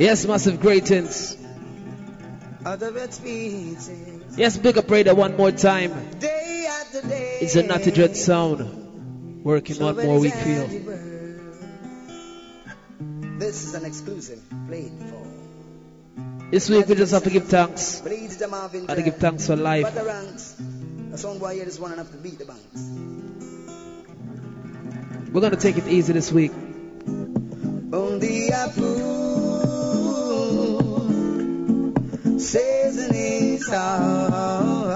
Yes, massive greetings. Yes, big up Raider one more time. It's a Natty Dread sound. Working one more we feel. This is an exclusive played for. This week we just have to give thanks. Have to give thanks for life. The ranks, a song boy here is one enough to beat the banks. We're gonna take it easy this week. Says in his heart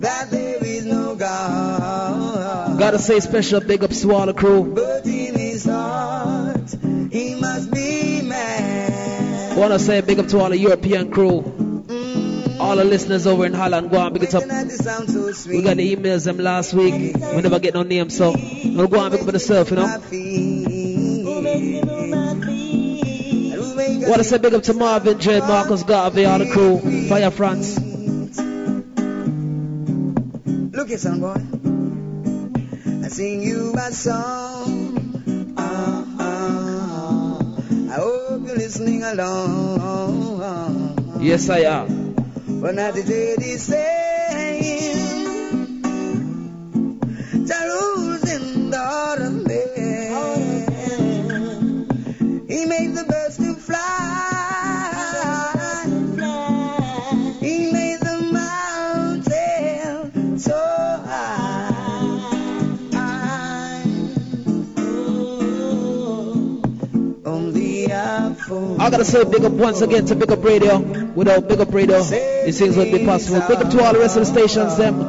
that there is no God. Gotta say special big up to all the crew. But in his heart, he must be mad. Wanna say big up to all the European crew. Mm. All the listeners over in Holland, go on, big it up. Making that sound so. We got the emails them last week. We never get no name, so we'll go on, big up yourself, you know. Wanna say big up to Marvin, Dread, Marcus Garvey, all the crew, Fire France. Look here, son boy. I sing you a song. Ah, ah. I hope you're listening along. Yes, I am. When I did it, he I gotta say big up once again to Big Up Radio. Without Big Up Radio, these things wouldn't be possible. Big up to all the rest of the stations, them.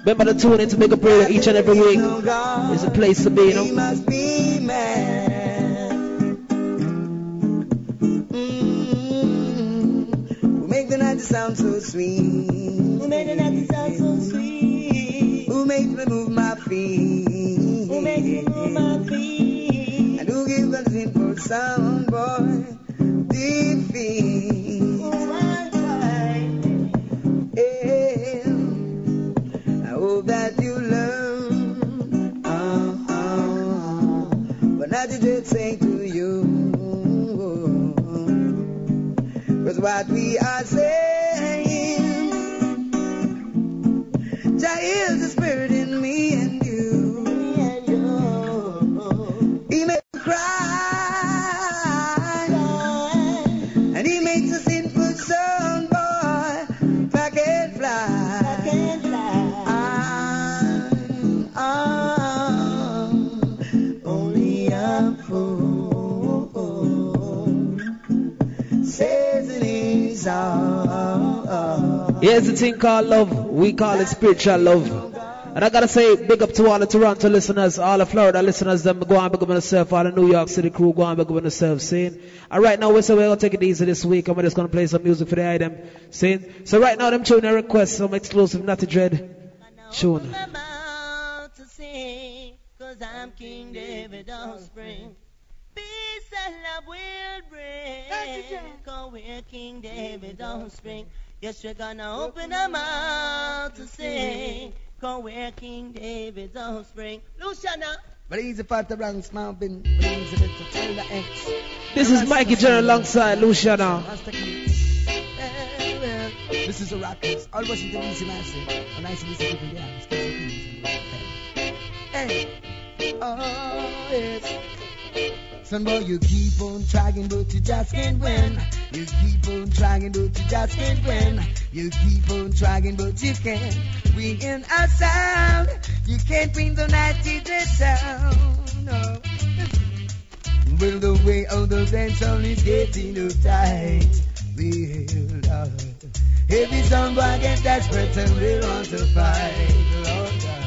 Remember to tune into Big Up Radio each and every week. It's a place to be, you know. Mm. So sweet? Here's the love. We call it spiritual love. And I gotta say, big up to all the Toronto listeners, all the Florida listeners, them go on big up on yourself, all the New York City crew, go on big up on yourself, see? And right now, we say we're gonna take it easy this week, and we're just gonna play some music for the item, see? So right now, them tune a request, some exclusive Natty Dread tune. about to sing, cause I'm King David offspring. Peace and love will bring, cause we're King David offspring. Yes, we're gonna open our mouth to sing, cause we're King David's offspring. Luciano, But he's a fat Bronx mountain, brings a little Taylor X. This is Mikey Jerry alongside Luciano. This is a Rockers, all Washington DC massive. A nice and easy people there. Hey, oh yes. Son boy, you keep on trying, but you just can't win. You keep on trying, but you just can't win. You keep on trying, but you can't win a sound. You can't win the night DJ sound. No. Well, the way out the dance song is getting too tight. Well, Lord. Every song boy get desperate and they want to fight. Oh, Lord, God.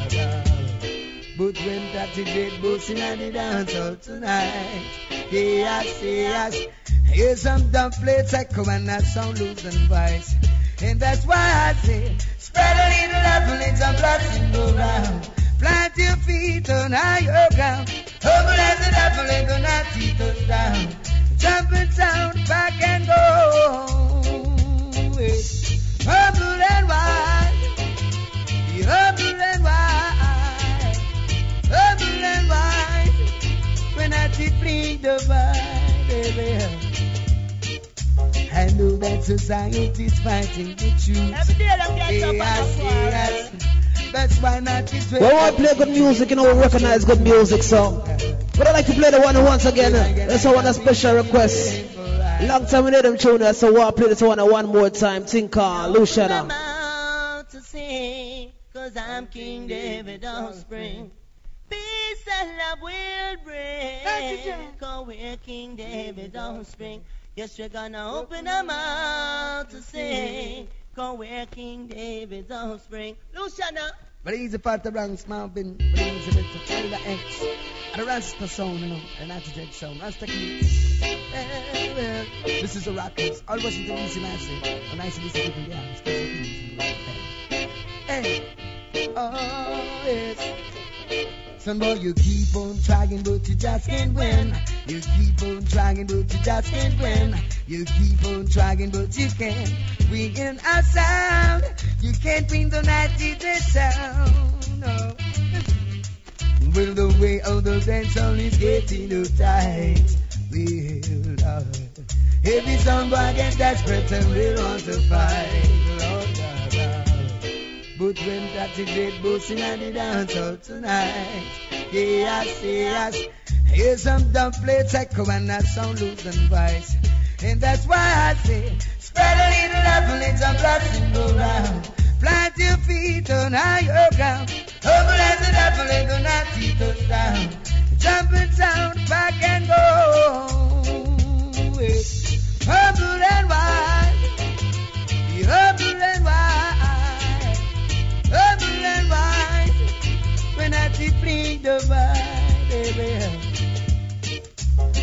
But when that dead bossing and the dance hall tonight, yes, yes, here's some dumb plates echo and that sound losing voice. And that's why I say, spread a little love and let some blessing go round. Plant your feet on higher oh, ground. Humble as the devil ain't gonna teeth us down. Jump and sound back and go. Humble and wide. Be humble and wide. Humble and I the body. baby. I know that society's fighting the truth. Every day them get Yes, up yes. and That's why not this way. Well, I play good music, you know, we recognize good music, so. But I like to play the one once again. Uh, that's a one a special request. Long time we need them tune, uh, so I play this one uh, one more time. Tinka, Luciano. I'm out to sing, cause I'm King David offspring. Peace and love will bring, cause we're King David offspring. Yes, we're gonna open our mouth to sing, cause we're King David's offspring. Luciano, Blaze part the Bronx Mountain, a bit of Taylor X. And the Rasta sound, you know, the Natty sound, Rasta well, this is the Rockers. All Washington DC massive. When I see this, I give the. Special. Hey, oh, yes. Son boy, you keep on trying, but you just can't win. You keep on trying, but you just can't win. You keep on trying, but you can't win our sound. You can't win the night DJ sound. No. Well, the way of the dance is getting too tight. Well, Lord. Oh. Every song boy gets desperate and we want to fight. Oh, Lord, Lord. But when that is great bossing and the dance out tonight, yes, yes, here's some dumb plates echo and that sound losing voice. And that's why I say, spread a little apple, it's a blessing go round. Plant your feet on higher ground. Humble as an apple, ain't gonna teach us down. Jump and sound, back and go. Humble and wide. Be humble and wide. I the baby.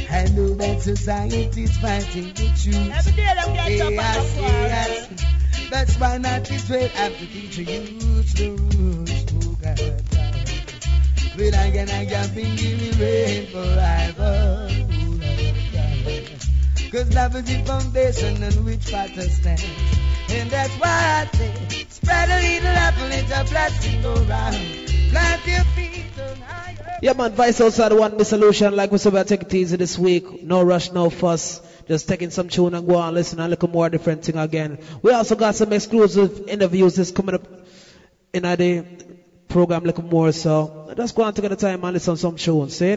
I know that society's fighting the truth. every day them get up Yes, yes. That's why not this way have to teach the youth the rules. Oh God, oh God. But I can, I can be giving rain forever. Cause love is the foundation on which Father stands. And that's why I say, spread a little apple, it's a blessing go round. Plant your feet on higher. Yeah, man, Vice outside one the solution. Like we said, we take it easy this week. No rush, no fuss. Just taking some tune and go on listen and look at more different thing again. We also got some exclusive interviews that's coming up in a day program little more. So just go on take the time and listen some tunes. See?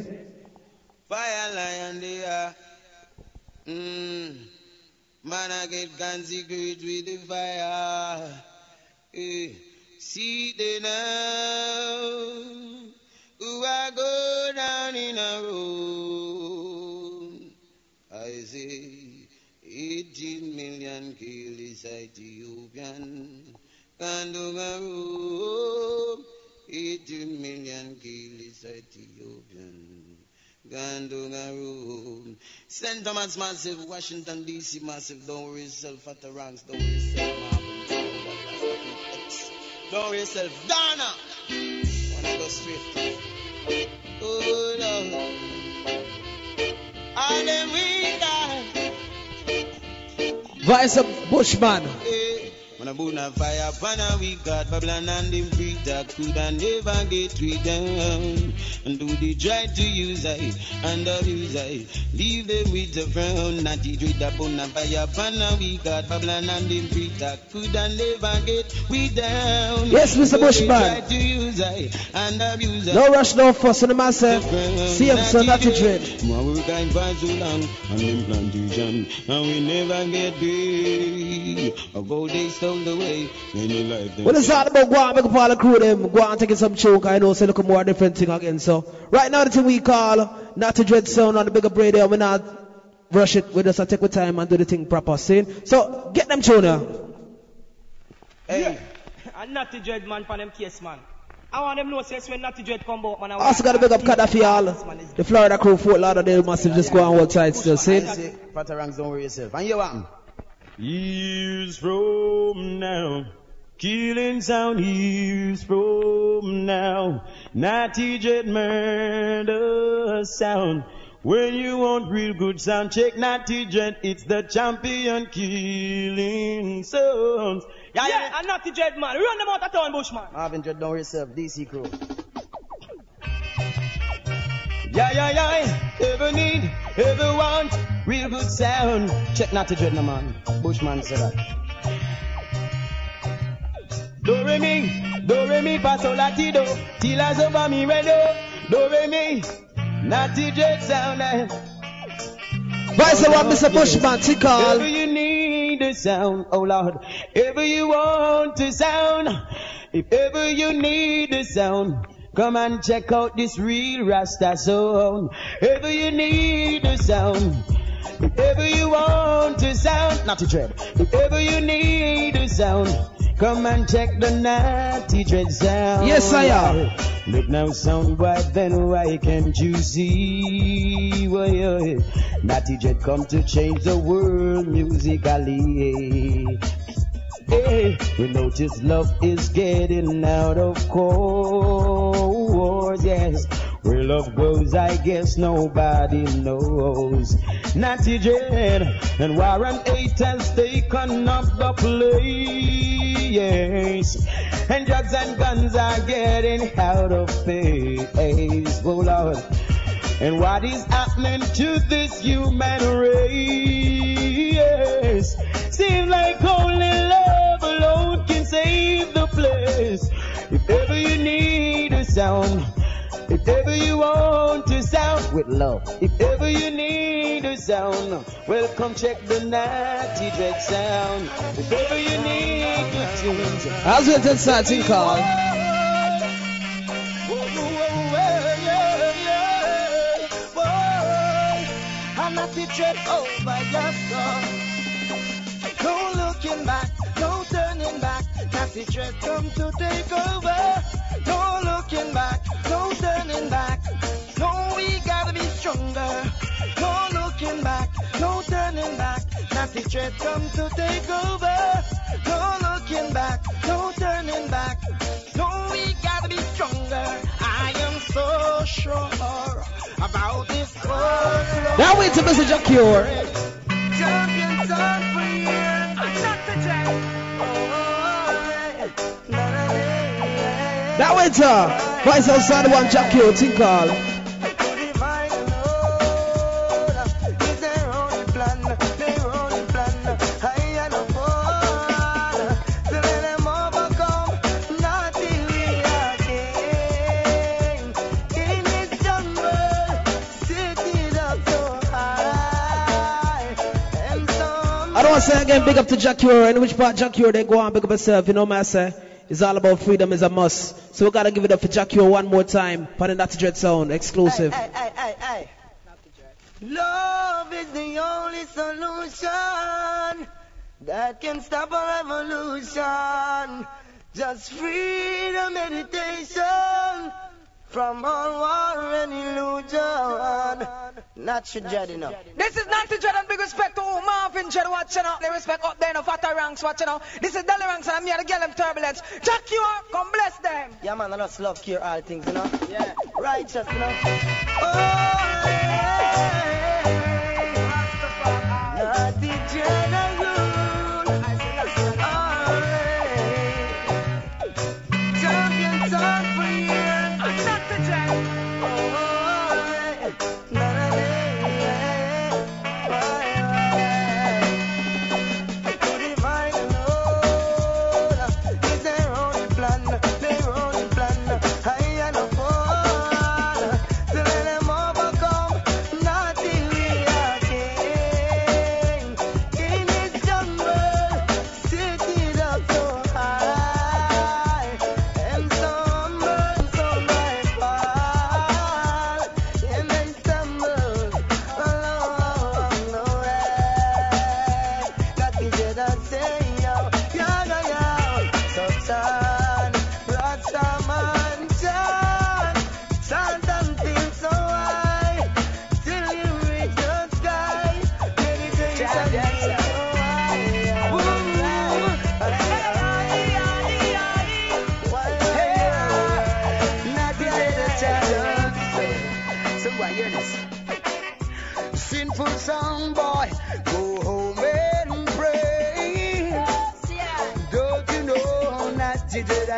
Fire lion they are. Mm. Man, I get great with the fire. Eh. See they now. Who I go down in a road. I say, 18 million kill is Ethiopian. Kandugaru. 18 million kill is Ethiopian. Gandugaru. St. Thomas massive, Washington DC massive, don't worry yourself at the ranks, don't worry yourself, Marvin. Don't worry yourself, Donna. Wanna go straight. Oh Lord. All them we got. Vice of Bushman. Eh, When a fire upon a we got Babylon and them free that could and never get we down. And do they try to use I and abuse I? Leave them with the frown. The dread fire upon a we got Babylon and them free that could and never get we down. Yes, Mr. Bushman. try to use I and abuse I? No rush, no fuss on the massive. See him, not to dread. More we kind for so long on them plantation, and we never get big. About they stole the way, many life them. When it's all about go on, make up all the crew them, go on taking some choke, I know, say, look at more different thing again. So, right now the thing we call, not to dread sound on the bigger braid there, we not rush it, we just uh, take the time and do the thing proper, see? So, get them tune now. Hey, And not to dread man for them case man. I want them know says when not to dread come out man. I Also got to big up Gaddafi all, the Florida crew, Fort Lauderdale massive, just go on one side still, see? I say, don't worry yourself. And you what? Years from now, killing sound years from now, Natty Jet murder sound. When you want real good sound, check Natty Jet, it's the champion killing sounds. Yeah, yeah, Yeah, and not to dread man. Run them out of town, Bushman. Marvin, just don't worry yourself. DC crew. Yeah, yeah, yeah, ever need, ever want, real good sound. Check not to dread no man. Bushman said that. Do re mi, do re mi fa sol la ti do. Till as over me re do. Do re mi, natty dread sound. eh. Vice one, Mr. Bushman, Ever you need a sound, oh Lord. Ever you want a sound, if ever you need a sound, come and check out this real Rasta sound. Ever you need a sound, if ever you want a sound, not to dread. If ever you need a sound, come and check the natty dread sound. Yes, I am. Look now, sound white, then why can't you see? Why, uh, Natty Jet come to change the world musically. Hey, we notice love is getting out of course, yes. Where love goes, I guess nobody knows. Natty Jet and Warren Eight has taken up the place. And drugs and guns are getting out of pace. Oh Lord. And what is happening to this human race? Seems like only love alone can save the place. If ever you need a sound, if ever you want to sound with love, if ever you need a sound, well come check the natty dread sound. If ever you need good tunes, well as that. I'm the over your soul. No looking back, no turning back. Nasty trip come to take over. No looking back, no turning back. No, we gotta be stronger. No looking back, no turning back. Nasty trip come to take over. No looking back, no turning back. No, we gotta be stronger. I am so sure about this world. Now wait to Mr. Jah Cure. Wait to Vice outside one Jah Cure, tickle. I don't want to say again, big up to Jah Cure. In which part Jah Cure they go on, big up yourself. You know what I say? It's all about freedom is a must. So we gotta give it up for Jah Cure one more time. Putting that Dread Sound, exclusive. Hey, hey, hey, hey. Love is the only solution that can stop our revolution. Just freedom, meditation from all war and illusion. Not dread enough. This is not to dread and big respect to Marvin Dread watching out. They respect up there in the fatter ranks watching out. This is Dolly Ranks and I'm here to get them turbulence. Jack you up, come bless them. Yeah, man, I just love cure all things, you know? Yeah. Righteous, you know? Oh, yeah. Not the dread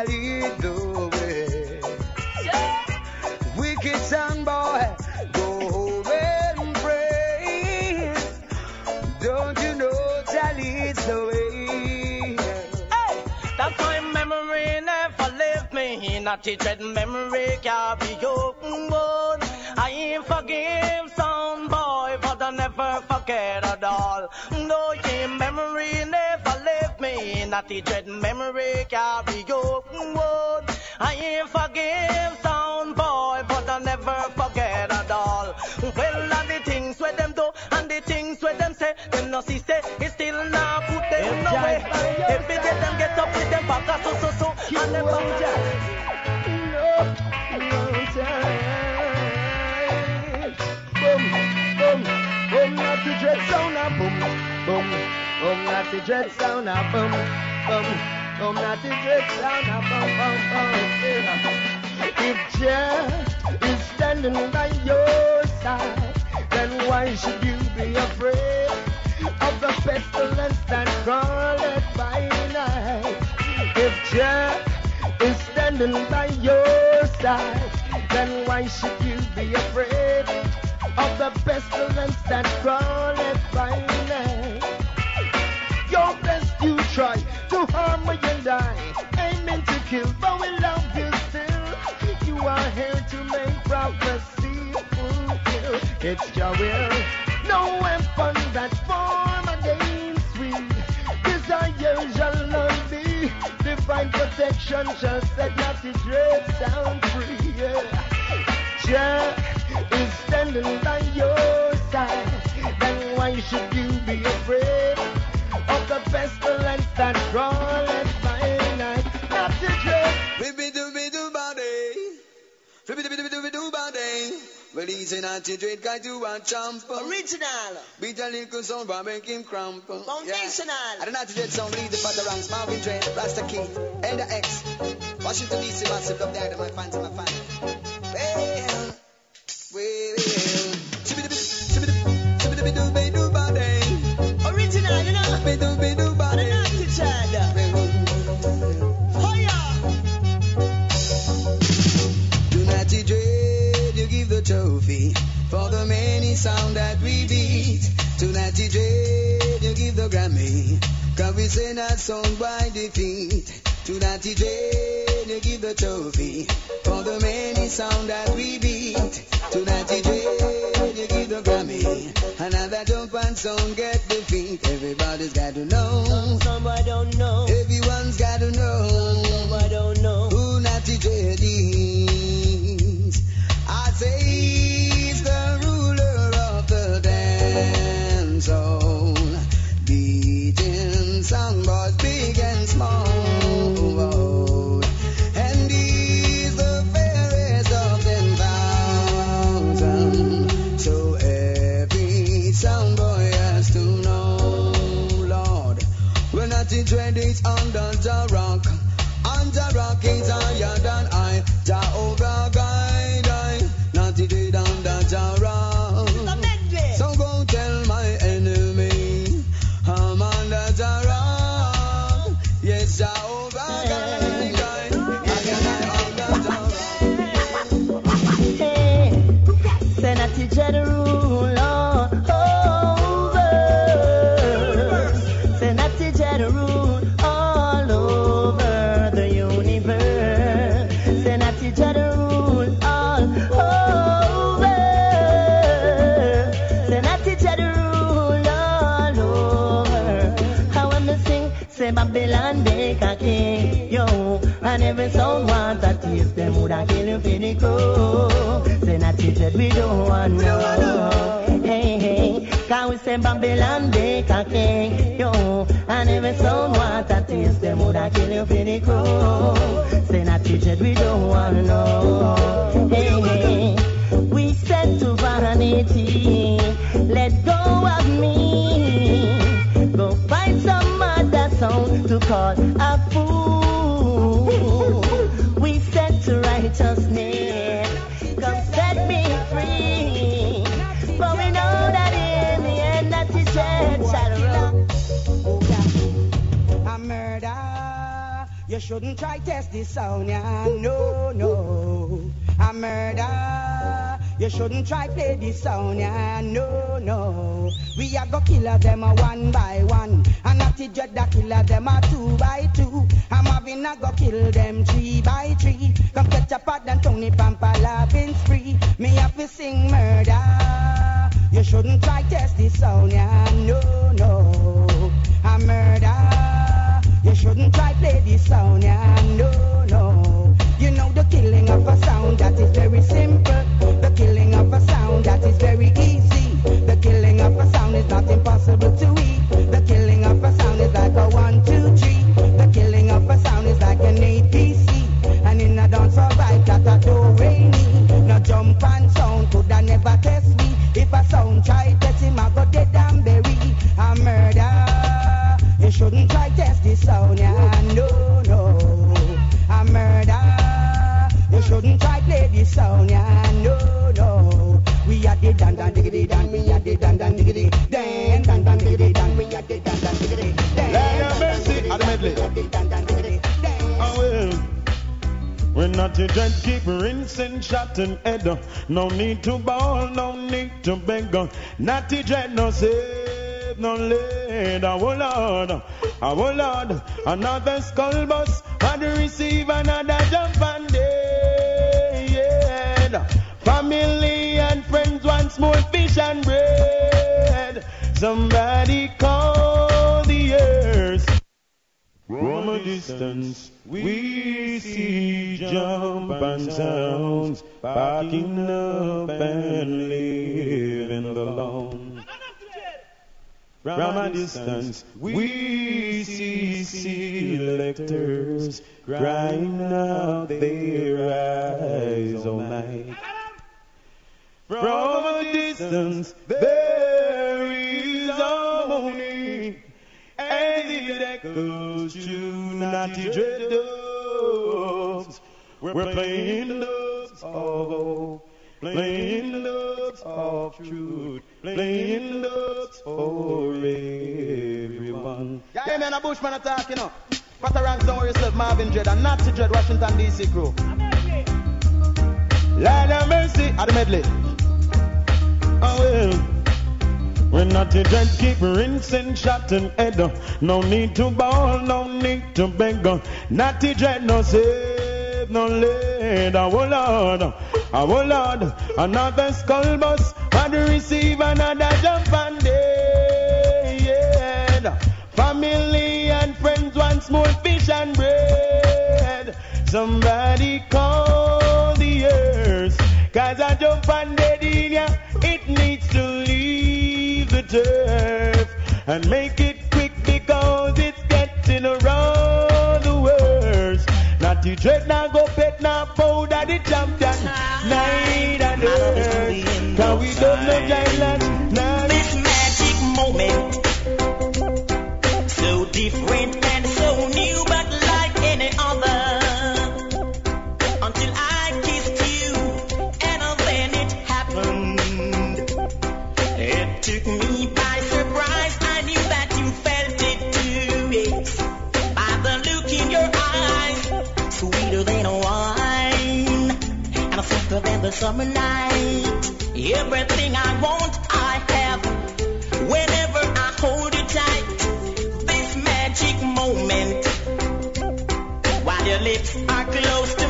Lead the way. Wicked song boy, go home and pray. Don't you know that leads the way? That's my memory never left me. Not a dread memory carry over. Oh, me. Natty dread memory carry you. But I ain't forgive some boy, but I never forget at all. Well, and the things where them do, and the things where them say, them no see say, it still not put them no way. Every day them get up with them back, so so so, and them dread sound dread sound boom. If Jah is standing by your side, then why should you be afraid of the pestilence that crawleth by night? If Jah is standing by your side, then why should you be afraid of the pestilence that crawleth by night? Try to harm me and I, aiming to kill, but we love you still. You are here to make prophecy fulfill. It's your will, no weapon that form against we. Desire shall not be. Divine protection shall set not dread sound free. Yeah. Jah is standing by your side. Then why should you be afraid Well, he's an anti-trade guy to a champ. Original. Beat a little sound, but make him cramp. Foundational. Yeah. And an anti-trade sound, lead the father ranks. Marvin Trade, Rasta and the X. Washington DC, massive love there, my fans, my fans. Sound that we beat. To not dread, you give the Grammy. Cause we sing that song by defeat. To not dread, you give the trophy for the many sound that we beat. To not dread, you give the Grammy. Another jump and song get defeat. Everybody's got to know. Somebody don't know. Everyone's got to know. Somebody don't know. Who Natty Dread is. I say he's the the hall. Beating songboys big and small. And he's the fairest of. So every soundboy has to know, Lord. When Natty Dread is under rock. Under rock is higher than I. Jehovah guide you for the not to we don't want no. Hey, hey, can we say Babylon song want a taste, kill you for the. Say not to we don't want no. Hey, hey, we said to vanity, let go of me. Go find some other song to call a fool. You shouldn't try test this sound, yeah. No, no. A murder. You shouldn't try play this sound, yeah, no, no. We are go killer them a one by one, and not the dread that killer them a two by two. I'm having a go kill them three by three. Come catch a pad and Tony Pampa loving spree. Me have to sing murder. You shouldn't try test this sound, yeah, no, no. Play sound, yeah, no. Oh. We're not to dread, keep rinsing, shot and head. No need to bawl, no need to beg. Not to dread, no save, no lead. Oh Lord, oh, oh Lord, another skull bus, and receive another jump Somebody call the earth. From a distance, we see jump and sounds, packing up and living lawn. From a distance, we see selectors crying out their eyes, oh my. From a distance, there echoes to naughty dread doves. We're playing doves of hope, playing doves of truth, playing doves for everyone. Yeah, man, a bushman attack, you know. Pata ranks, don't worry yourself, Marvin Dread, and not to Dread, Washington DC crew. Lord have mercy, at the medley. Oh well. We're not to dread, keep rinsing, shot and head. No need to bawl, no need to beg. Not to dread, no save, no lead. Oh Lord, oh Lord, another skull bus, and receive another jump and dead. Family and friends once more fish and bread. Somebody call the earth, cause I jump and dead in ya, it needs to the turf and make it quick because it's getting around the worst. Not to dread, now go pet, now powder the champion, night and earth. Cause we don't know summer night. Everything I want, I have. Whenever I hold you tight, this magic moment, while your lips are close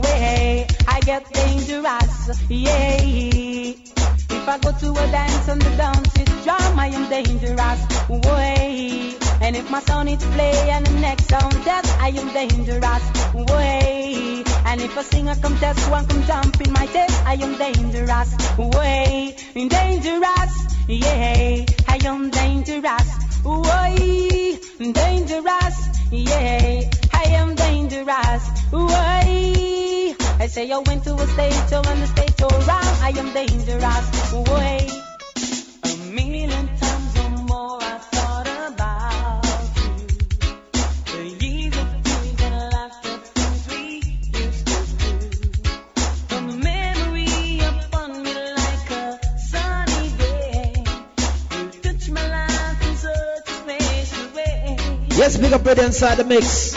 way, I get dangerous. Yeah. If I go to a dance and the dance is drama, I am dangerous. Way. And if my son is play and the next song death, I am dangerous. Way. And if a singer come test one come jump in my chest, I am dangerous. Way. Dangerous. Yeah. I am dangerous. Way. Dangerous. Yeah. I am dangerous. Way. I say I went to a state, to run the state all run. I am dangerous. Way. A million times or more I thought about you. The years of and the things we used to do. The memory upon me like a sunny day. Touch my life in such special. Yes, bigger bread inside the mix.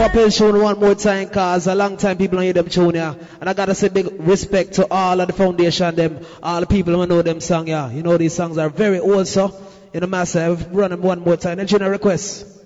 Up and tune one more time, cause a long time people don't hear them tune, yeah. And I gotta say big respect to all of the foundation, them, all the people who know them song, yeah. You know these songs are very old, so, you know, massive. Run them one more time. And tune a request.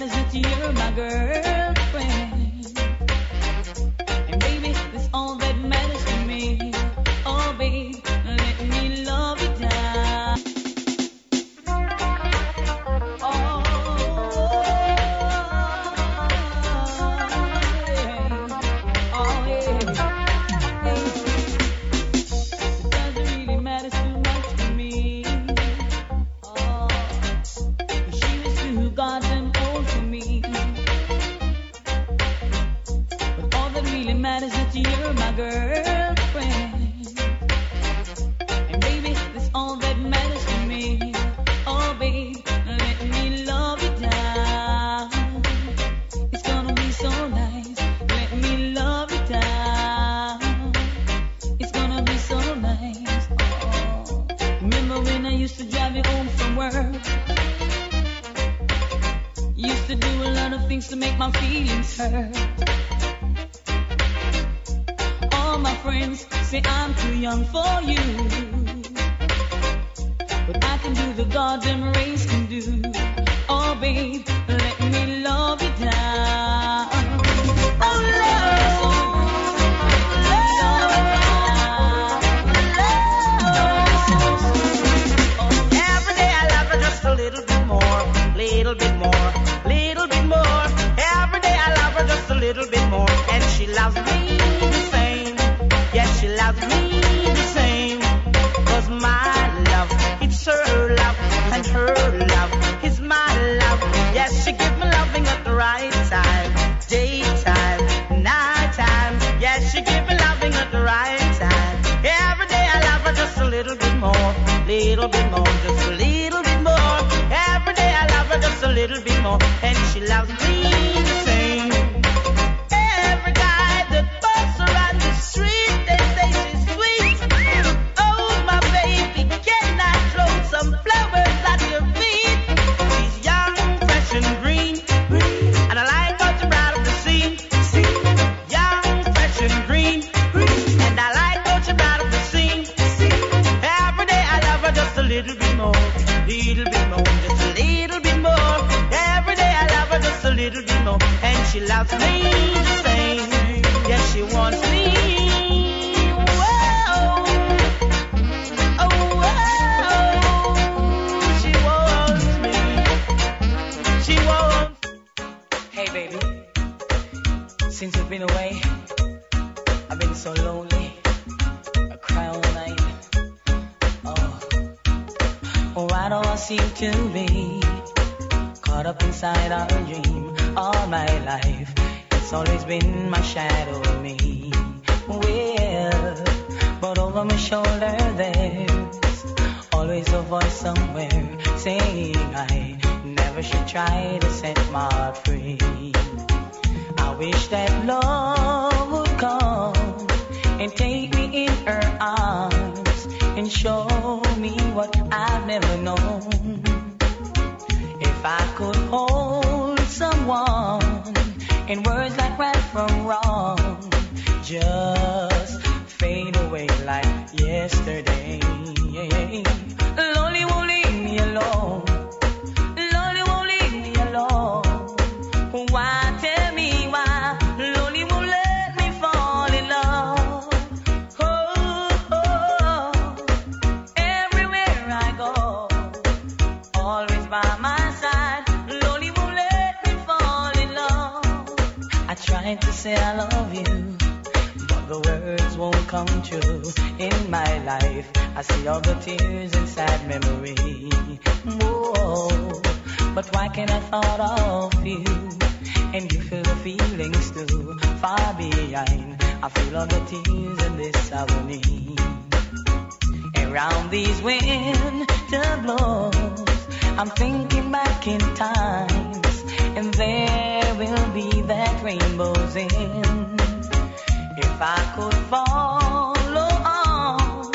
that is if you're my girlfriend. And baby, that's all that matters. Tried to say I love you, but the words won't come true. In my life, I see all the tears and sad memory. Whoa, but why can't I thought of you? And you feel the feelings too, far behind. I feel all the tears and this agony. Around these winter blows, I'm thinking back in times, and there will be that rainbow's end. If I could follow on,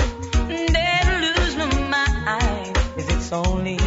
then lose my mind, is it's only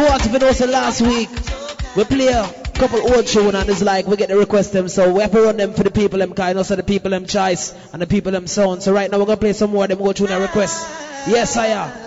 more active than also last week. We play a couple old tune and it's like we get the request them, so we have to run them for the people them kind, also the people them choice and the people them sound. So right now we're gonna play some more of them go tune and requests. Yes, I am.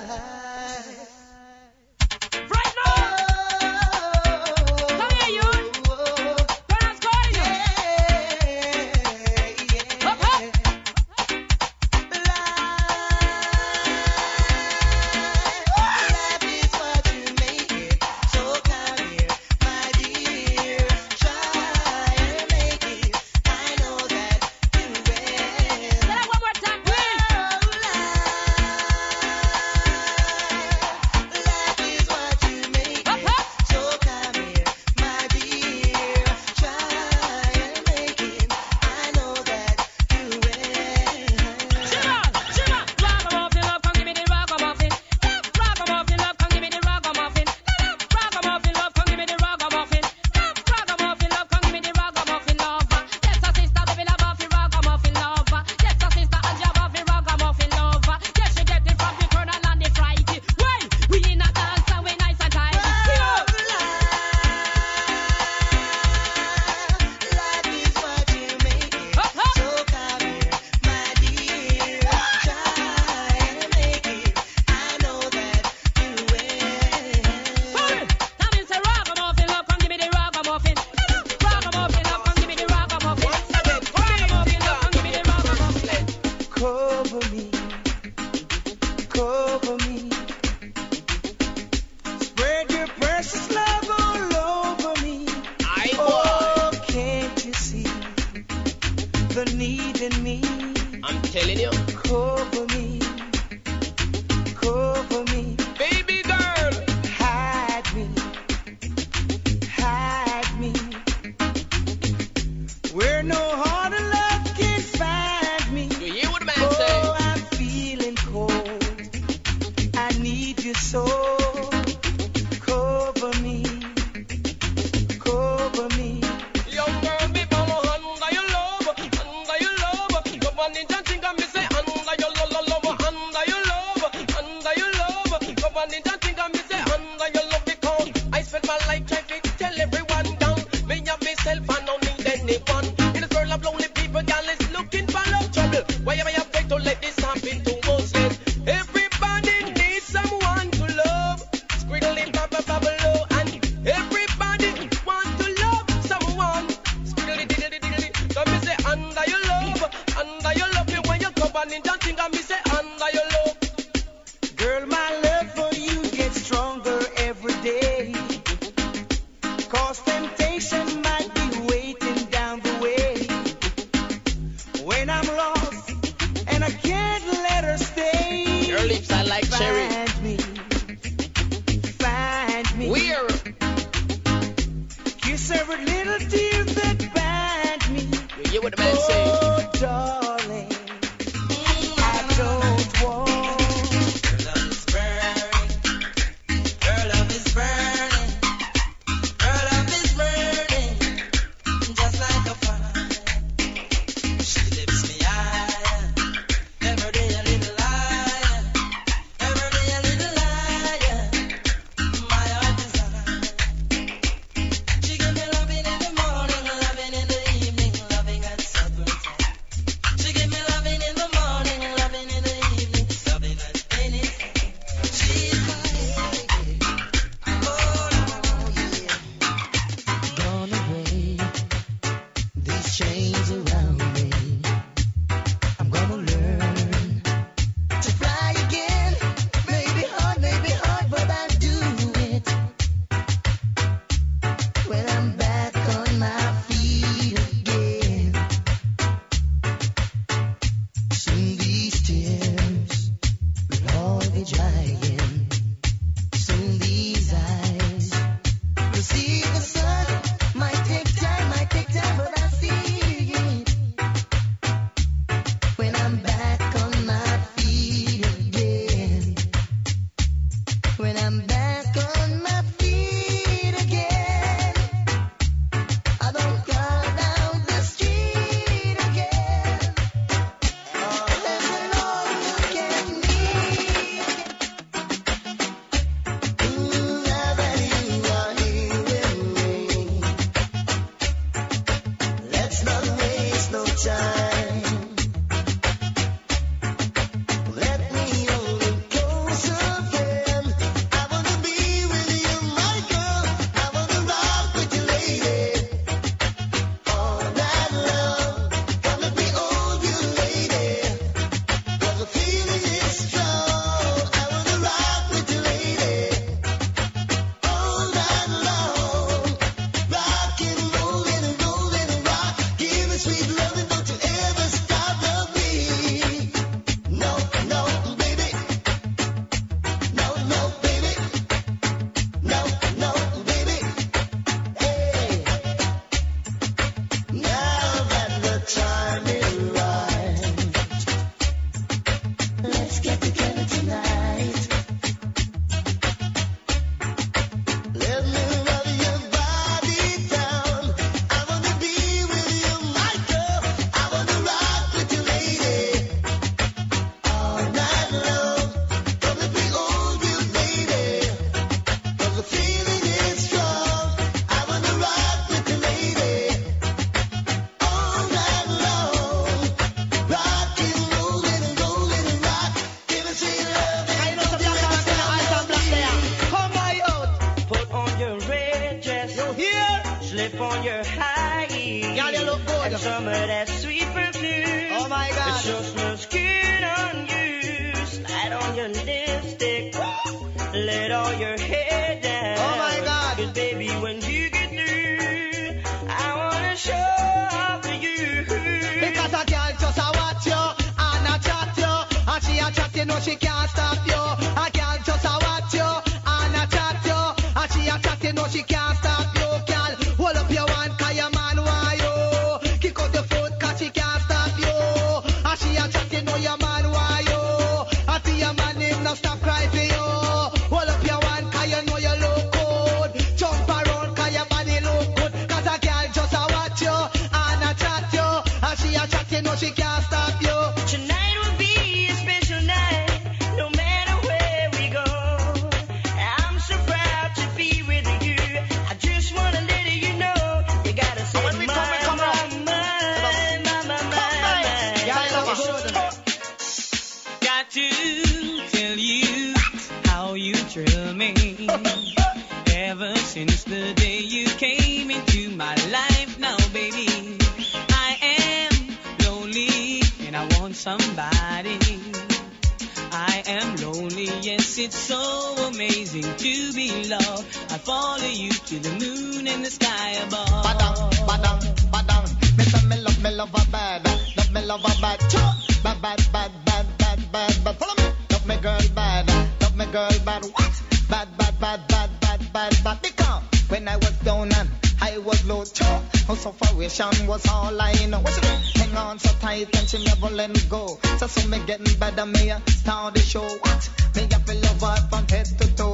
Never let me go. So soon me getting better, me a start the show. What? Me have to love her from head to toe.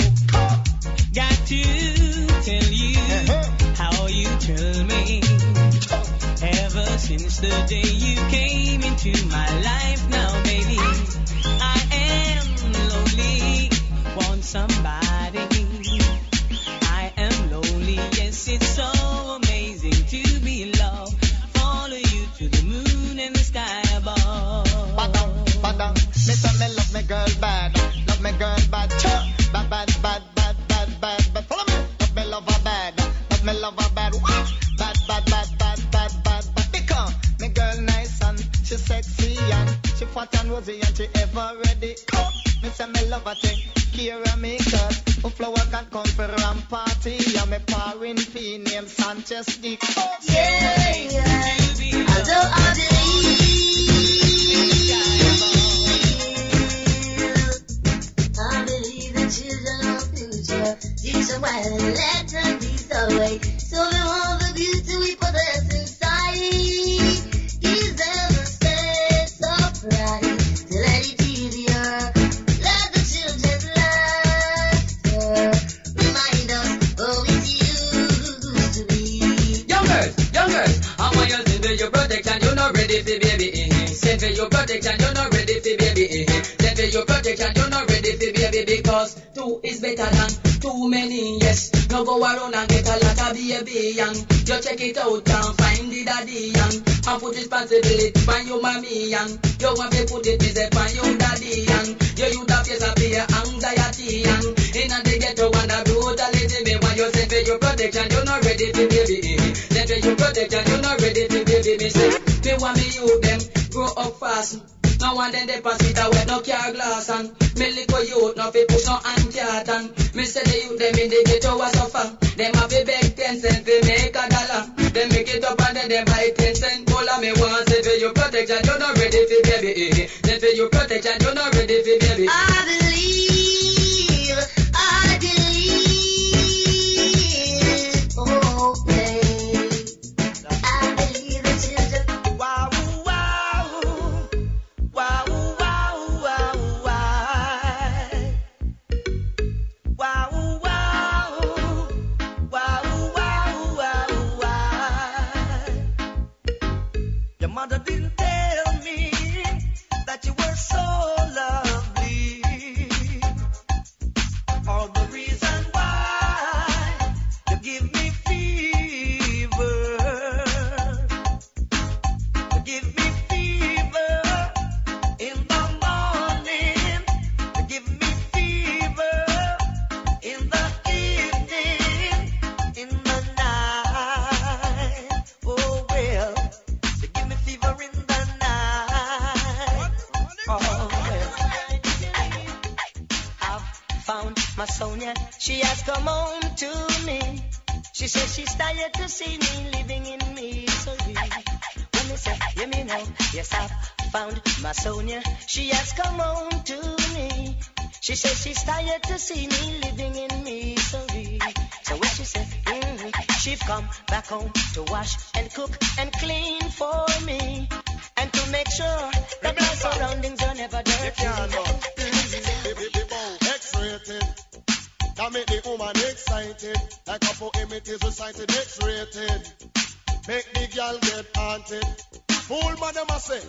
Got to tell you uh-huh. how you thrill me. Ever since the day you came into my life, now baby, I am lonely, want somebody. Fat and she ever ready. Come. Me say me love her take care of me cause a flower can come for ram party and me pouring fee named Sanchez Dick. Yeah, your protection, you're not ready for baby. Send for your protection, you're not ready for baby because two is better than too many. Yes, no go around and get a lot of baby young. Just check it out and find the daddy young. And put responsibility on your mommy young. You want to put it is on your daddy young. You you da face a fear anxiety young. In a the ghetto and a brutality me when you send for your protection, you're not ready for baby. Send for your protection, you're not ready for baby. Me say, me want me you them up fast. No one then they pass it away, no car glass and me little youth, no fi push no anti-art and me say the youth them in the ghetto a suffer. Them have a beg ten cent fi make a dollar. Them make it up and then they buy ten cent cola. Me want say for your protection, you're not ready for baby. Then for your protection, you're not ready for baby. I Sonia. She has come home to me. She says she's tired to see me living in misery. When me say, hear me now. Yes, I've found my Sonia. She has come home to me. She says she's tired to see me living in misery. So when she said, mm, she've come back home to wash and cook and clean for me. And to make sure that my surroundings are never dirty. That make the woman excited. Like a poem it is recited X-rated. Make the girl get haunted. Fool man them a say.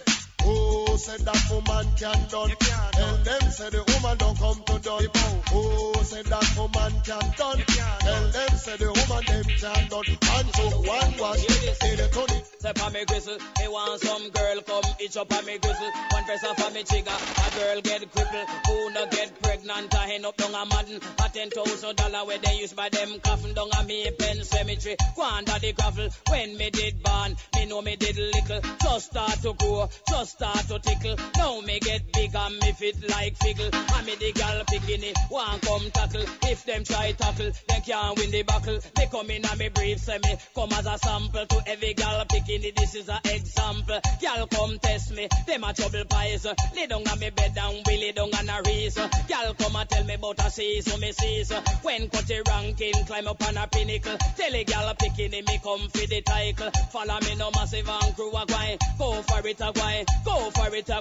Oh, Who said that woman can done? Tell them say the woman don't come to done. Oh, Who said that woman can't done? Tell them say the woman them can't done. And so one wash in the Tony. Step on me gristle, me want some girl come itch up on me gristle. One press off on me trigger, a girl get crippled. Who no get pregnant, I end up down a madden. A ten thousand dollar where they use by them coffin down a me pen cemetery. Go under the gravel. When me did born, me know me did little. Just start to grow, just start to tickle. Now me get big and me fit like fickle. I me the gal bikini, want come tackle. If them try tackle, they can't win the battle. They come in and me brief, me come as a sample to every gal bikini. This is a example. Gal come test me, them a trouble pies. Lay down on me bed and we lay down on a race. Gal come and tell me about a season, me sees. When cut the ranking, climb up on a pinnacle. Tell a gal bikini, me come for the title. Follow me no massive and crew a. Go for it a go for it a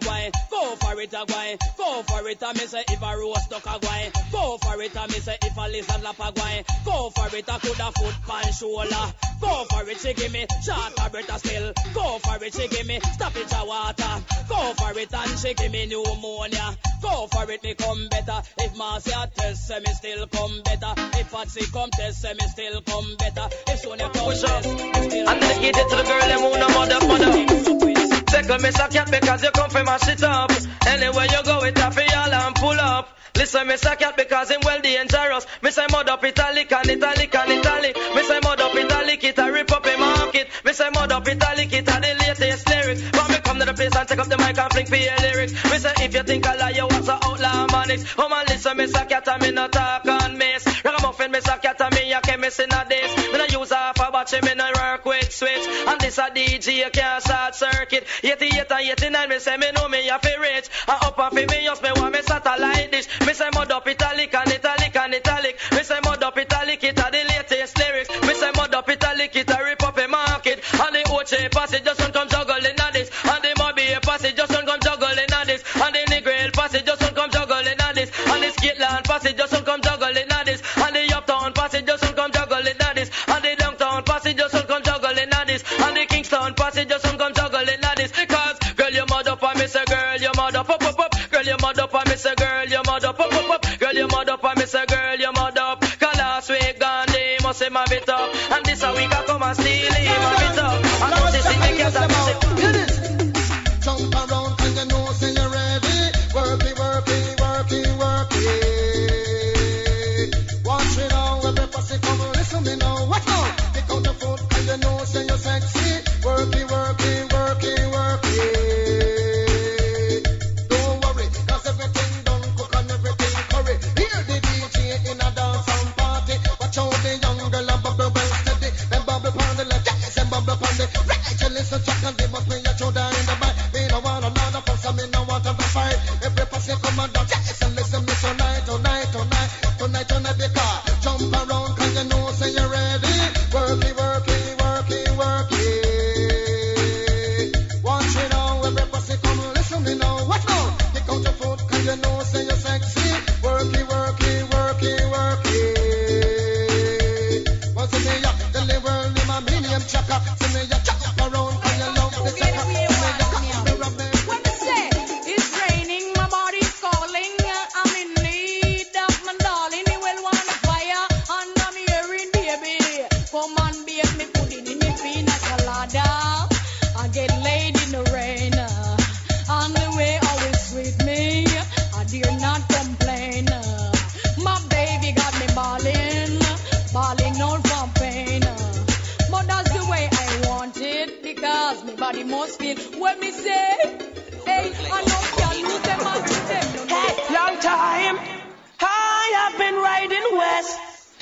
go for it a go for it a me say if a roast duck a guy. Go for it a me say if a lizard lap a guy. Go for it a coulda foot pan shoulder. Go for it she give me short a breath still. Go for it she give me stop it a water. Go for it and she give me pneumonia. Go for it me come better. If Marcia test say me still come better. If Patsy come test say me still come better. If Sonia come Push test me still And dedicate it to the girl them who no mother mother. Take a miss a cat because you come from my shit up. Anywhere you go, it happy all and pull up. Listen, miss a cat because him well dangerous. Me say mud up italic and italic and italic. Me say mud up italic, it a rip up a market. Me say mud up italic, it a the latest lyrics. But me come to the place and take up the mic and fling for your lyrics. Me say if you think I lie, you want to outlaw manics. Oh man, listen, miss a cat and me no talk on miss. Ragamuffin, miss a cat and me a chemist in a this. Me no use half a batch, me no work with switch. And this a DJ, you can't short circuit. 88 and 89, me say me know me a fi rich. And up and fi me just me want me satellite dish. Me say mud up italic and italic and italic. Me say mud up italic, it a the latest lyrics. Me say mud up italic, it a rip up a market. And the Oche passage just don't come juggling Just don't come juggling at this. And the Uptown passage just don't come juggling at this. And the Downtown passage just don't come juggling at this. And the Kingston just don't come juggling at this. Because girl, you mud up and me say girl, you mud up, up, up. Girl, you mud up and me say girl, you mud up, up, up. Girl, you mud up and me say girl, you mud up. Cause last week Gandhi must say my bit up. And this a week I come and steal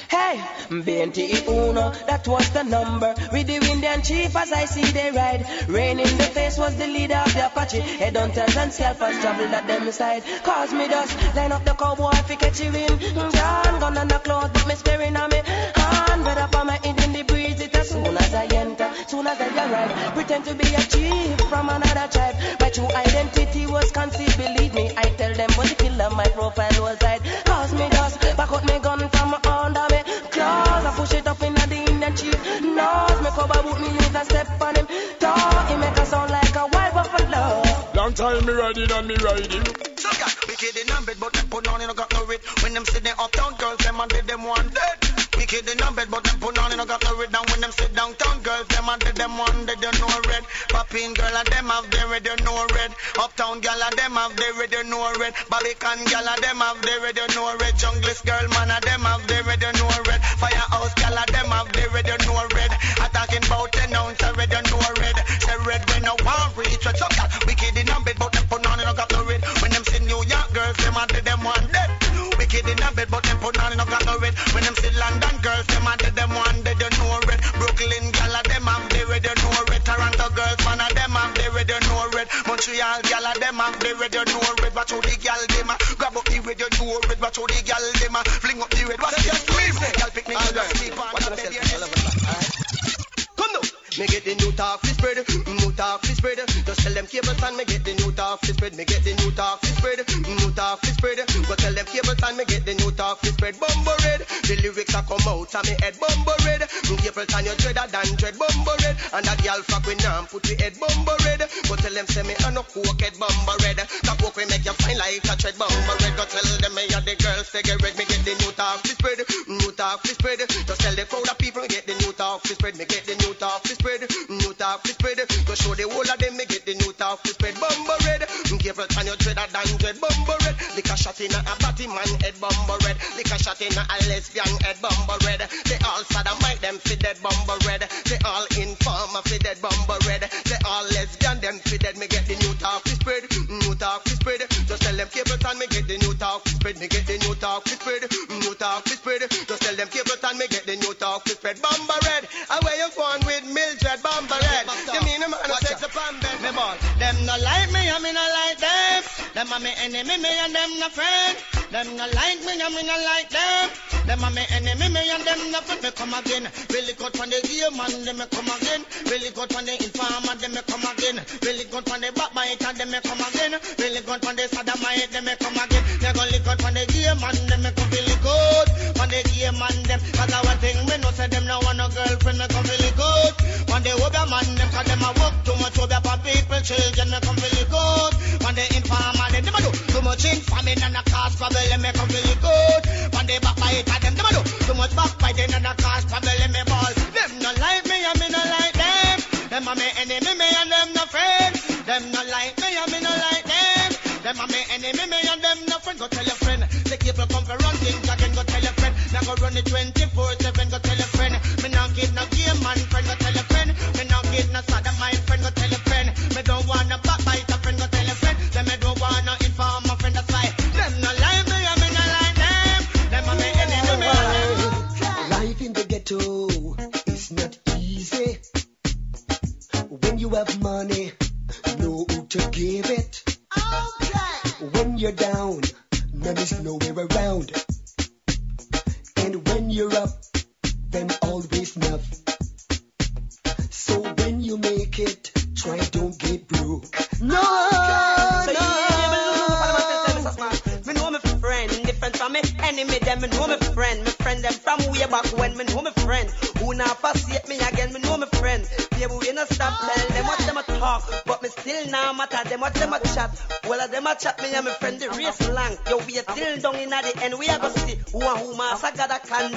Hey, BNT Uno, that was the number. With the Indian chief as I see they ride. Rain in the face was the leader of the Apache. Headhunters and scalpers traveled at them side. Cause me dust, line up the cowboy fi catch you in. John gun on the cloth, but me sparing on me. Hand red up on my head in the breeze. It as soon as I enter, soon as I arrive. Pretend to be a chief from another tribe. My true identity was concealed, believe me. I tell them was the killer, my profile was hide. Cause me dust, back out me gun from under push it up in the Indian chief. Nose, me cover boot me knees and step on him. Talk, he make a sound like a wild buffalo. Long time me riding and me riding. So yeah, wicked in a bed, but them put on it, no got no rate. When them sit there uptown girls, them and them one dead. Wicked in a bed, but them put on it, no got no rate. Down when them sit downtown girls, them and them one dead, you know red. Popping girl and them have their red, you know red. Uptown girl and them have their red, you know red. Barbican girl and them have their red, you know red. Junglist girl man and them have their red, you know red. Red. Montreal gal and them have the red, you red. Watch how the gal them a grab up the red, you red. Watch how the gal them a fling up the red. Watch them scream. Gal picnic, you know sleep on the bed. Come now. Me get the new talk fi spread, new talk fi spread. Just tell them cable time me get the new talk fi spread. Me get the new talk fi spread, new talk fi spread. Go tell them cable time me get the new talk fi spread. Bumbo red, the lyrics a come out of me head. Bumbo red, mm, cable time you dreader than dread. Bumbo red, and that girl fuck with nam put me head. Bumbo red, them say me a no coke head. Bumbo red, that coke we make you fine like a tread. Bumbo red, go tell them me a the girls say get red. Me get the new talk fi spread, new talk fi spread. Just tell the crowd of people get the new talk fi spread. Me get the new talk fi spread, new talk fi spread. Go show the whole of them me get the new talk fi spread. Bumbo red, careful time you dreader than dread. Bumbo red, lick a shot in a batty man head. Bumbo red, lick a shot in a lesbian head. Bumbo red, they all sodomite them fi dead. Bumbo red, they all informer fi dead. Bumbo red, them fi dead. Me get the new talk fi spread, mm, new talk fi spread. Just tell them time me get the new talk fi spread. Me get the new talk fi spread, mm, new talk fi spread. Just tell them time me get the new talk fi spread. Bumbo red, away you going with them. Are me enemy, me and them no friend. Them no like me, I me no like them. Them are me enemy, me and them no friend. Me come again. Really good from the game man, them me come again. Really good from the informer, them me come again. Really good from the backbiter, them me come again. Really good from the sodomite, them me come again. They go lick out from the game man, them me come really good. From the game man, them. Cause I one thing me no say them no want no girlfriend, me come really good. When they over man, them cause them a work too much over for people, children, me come really do too and a cause problem, me come really good. When they backbiter, them, them a do too much backbiting and a cause problem, me ball. Them no like me and me no like them. Them a me enemy, me and them no friend. Them no like me and me no like them. Them a me enemy, me and them no friend. Go tell your friend. The people come for run things again. Go tell your friend. Now go run it 24/7. Go tell your friend. Me not give no game man friend. Go tell your friend. Me not give no sodomite friend. Go tell your friend. Me don't want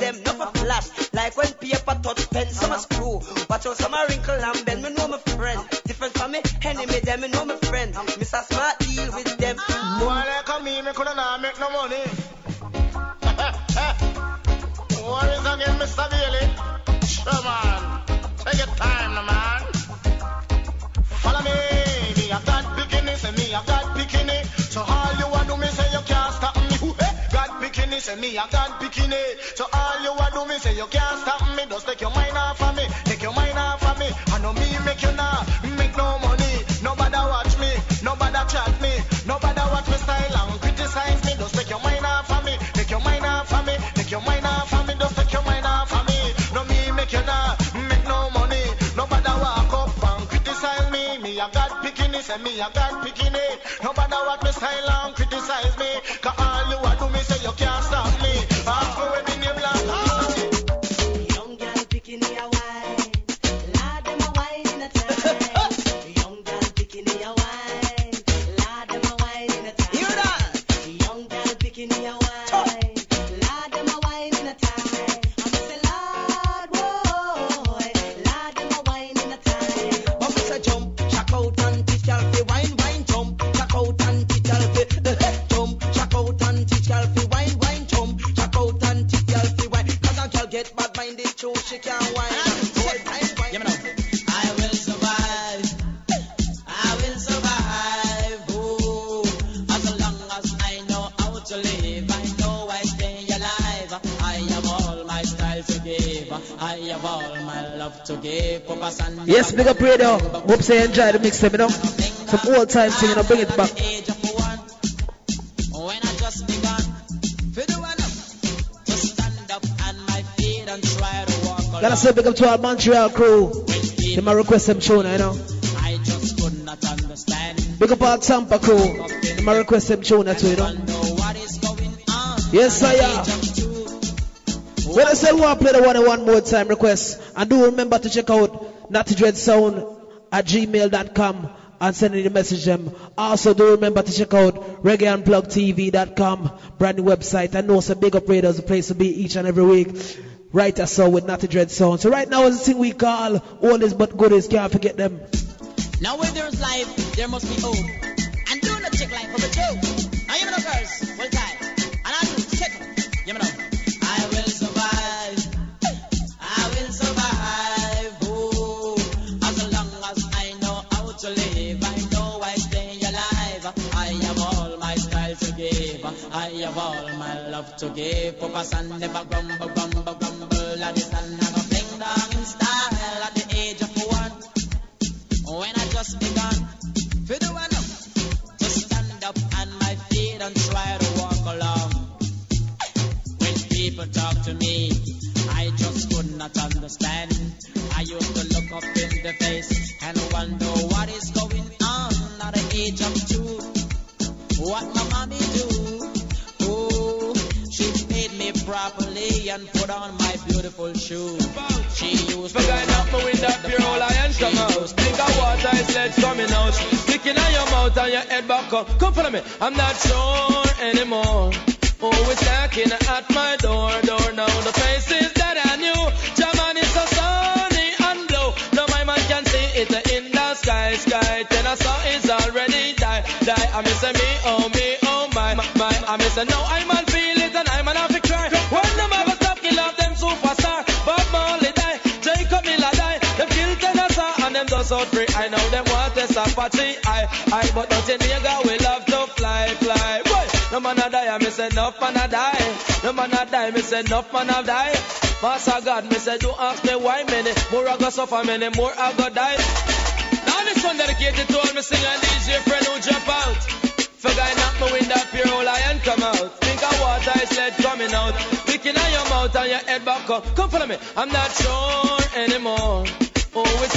condemn. No Hope you enjoy the mixtape, you know. Some old time thing, you know, bring it back. when I just begun. For the one up, to stand up on my feet and try to walk along. Gotta say big up to our Montreal crew. They might request them tune, you know. I just could not understand. Big up our Tampa crew. They might request them tune, too, you know. What is going on? Yes, sir. When I say want to play the one and one more time request, and do remember to check out Knotty Dread Sound at gmail.com and send me the message them. Also do remember to check out reggaeunplugtv.com, brand new website. I know it's a Bigupradio, a place to be each and every week. Right or so with Knotty Dread Sound. So right now is the thing we call all is but goodies, can't forget them. Now where there's life, there must be hope. And do not take life for a joke. Now you know girls, well time. And I do check. You know. Have all my love to give. Papa San never grumble, grumble, grumble. And the put on my beautiful shoes. She used to Forget up my window, pure old iron come out. Think of water is lead coming out. Sticking on your mouth and your head back up. Come follow me. I'm not sure anymore. Always knocking at my door, door now. The faces that I knew. German is so sunny and blue. Now my man can see it in the sky, sky. Then I saw it's already die, die. I miss me, oh me, oh my, my. I miss no, I man feel out free. I know them want stop party. I, I, but not in nigga we love to fly, fly. Boy, no man a die, I miss enough man a die. No man a die, miss enough man a die. Master God, me say, don't ask me why many more I go suffer, many more I go die. Now this one dedicated to all me sing and DJ friend who jump out. For guy knock me window, pure old iron come out. Think of water is lead coming out. Picking on your mouth and your head back up. Come follow me. I'm not sure anymore.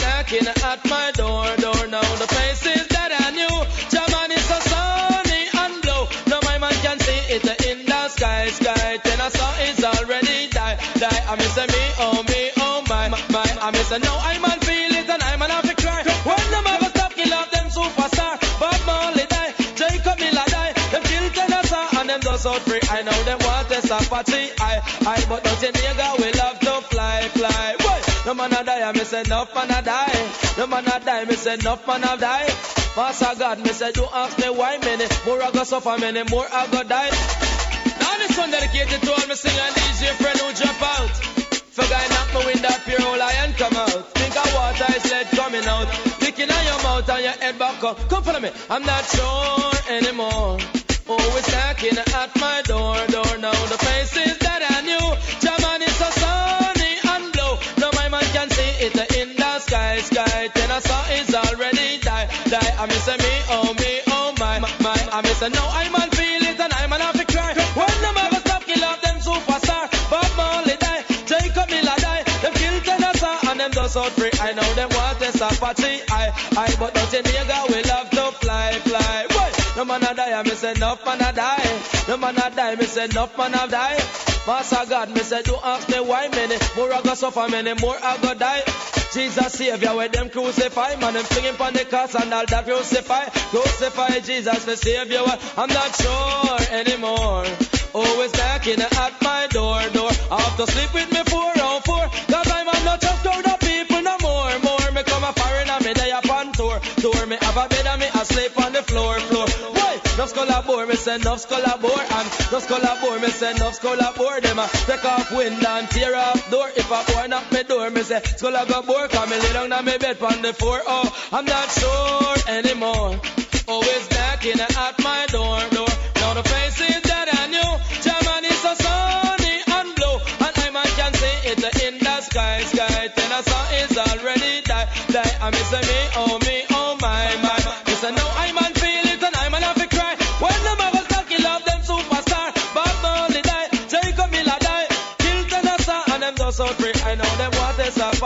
Knocking at my door, door now. The places that I knew. German is so sunny and blue. Now my man can see it in the sky, sky. Then I saw it's already die, die. I miss me, oh me, oh my, my. I miss no, I man feel it and I man have to cry. When them ever stop, kill off them superstar. Bob Marley die, Jacob Miller die. Them kill Tennessee and them just out free. I know them want stop party. I, I, but not in nigga die, I miss enough man a die. No man a die, miss enough man a die. Master God, me say, don't ask me why many more I go suffer, many more I go die. Now this one dedicated to all me sing and DJ friend who drop out. For guy knock me window, pure old iron come out. Think of water is lead coming out. Picking on your mouth and your head back up. Come follow me. I'm not sure anymore. Out free. I know them want stop party. I, I, but don't in nigga we love to fly, fly. Boy, no man a die, I miss enough man a die. No man a die, miss enough man a die. Master God, me say, don't ask me why many more I go suffer, many more I go die. Jesus Savior, where them crucify, man, them flinging on the cross and all that crucify. Crucify Jesus for Savior, I'm not sure anymore. Always knocking at my door, door. I have to sleep with me four on four, cause I'm not just crowd a foreigner, me day upon tour, tour. Me have a bed and me a sleep on the floor, floor. Boy, no a bore, me say no skull a bore, and a bore, me say a bore. Them a take off window and tear off door. If a boy knock me door, me say skull go bore, come me lay down on me bed on the floor. Oh, I'm not sure anymore.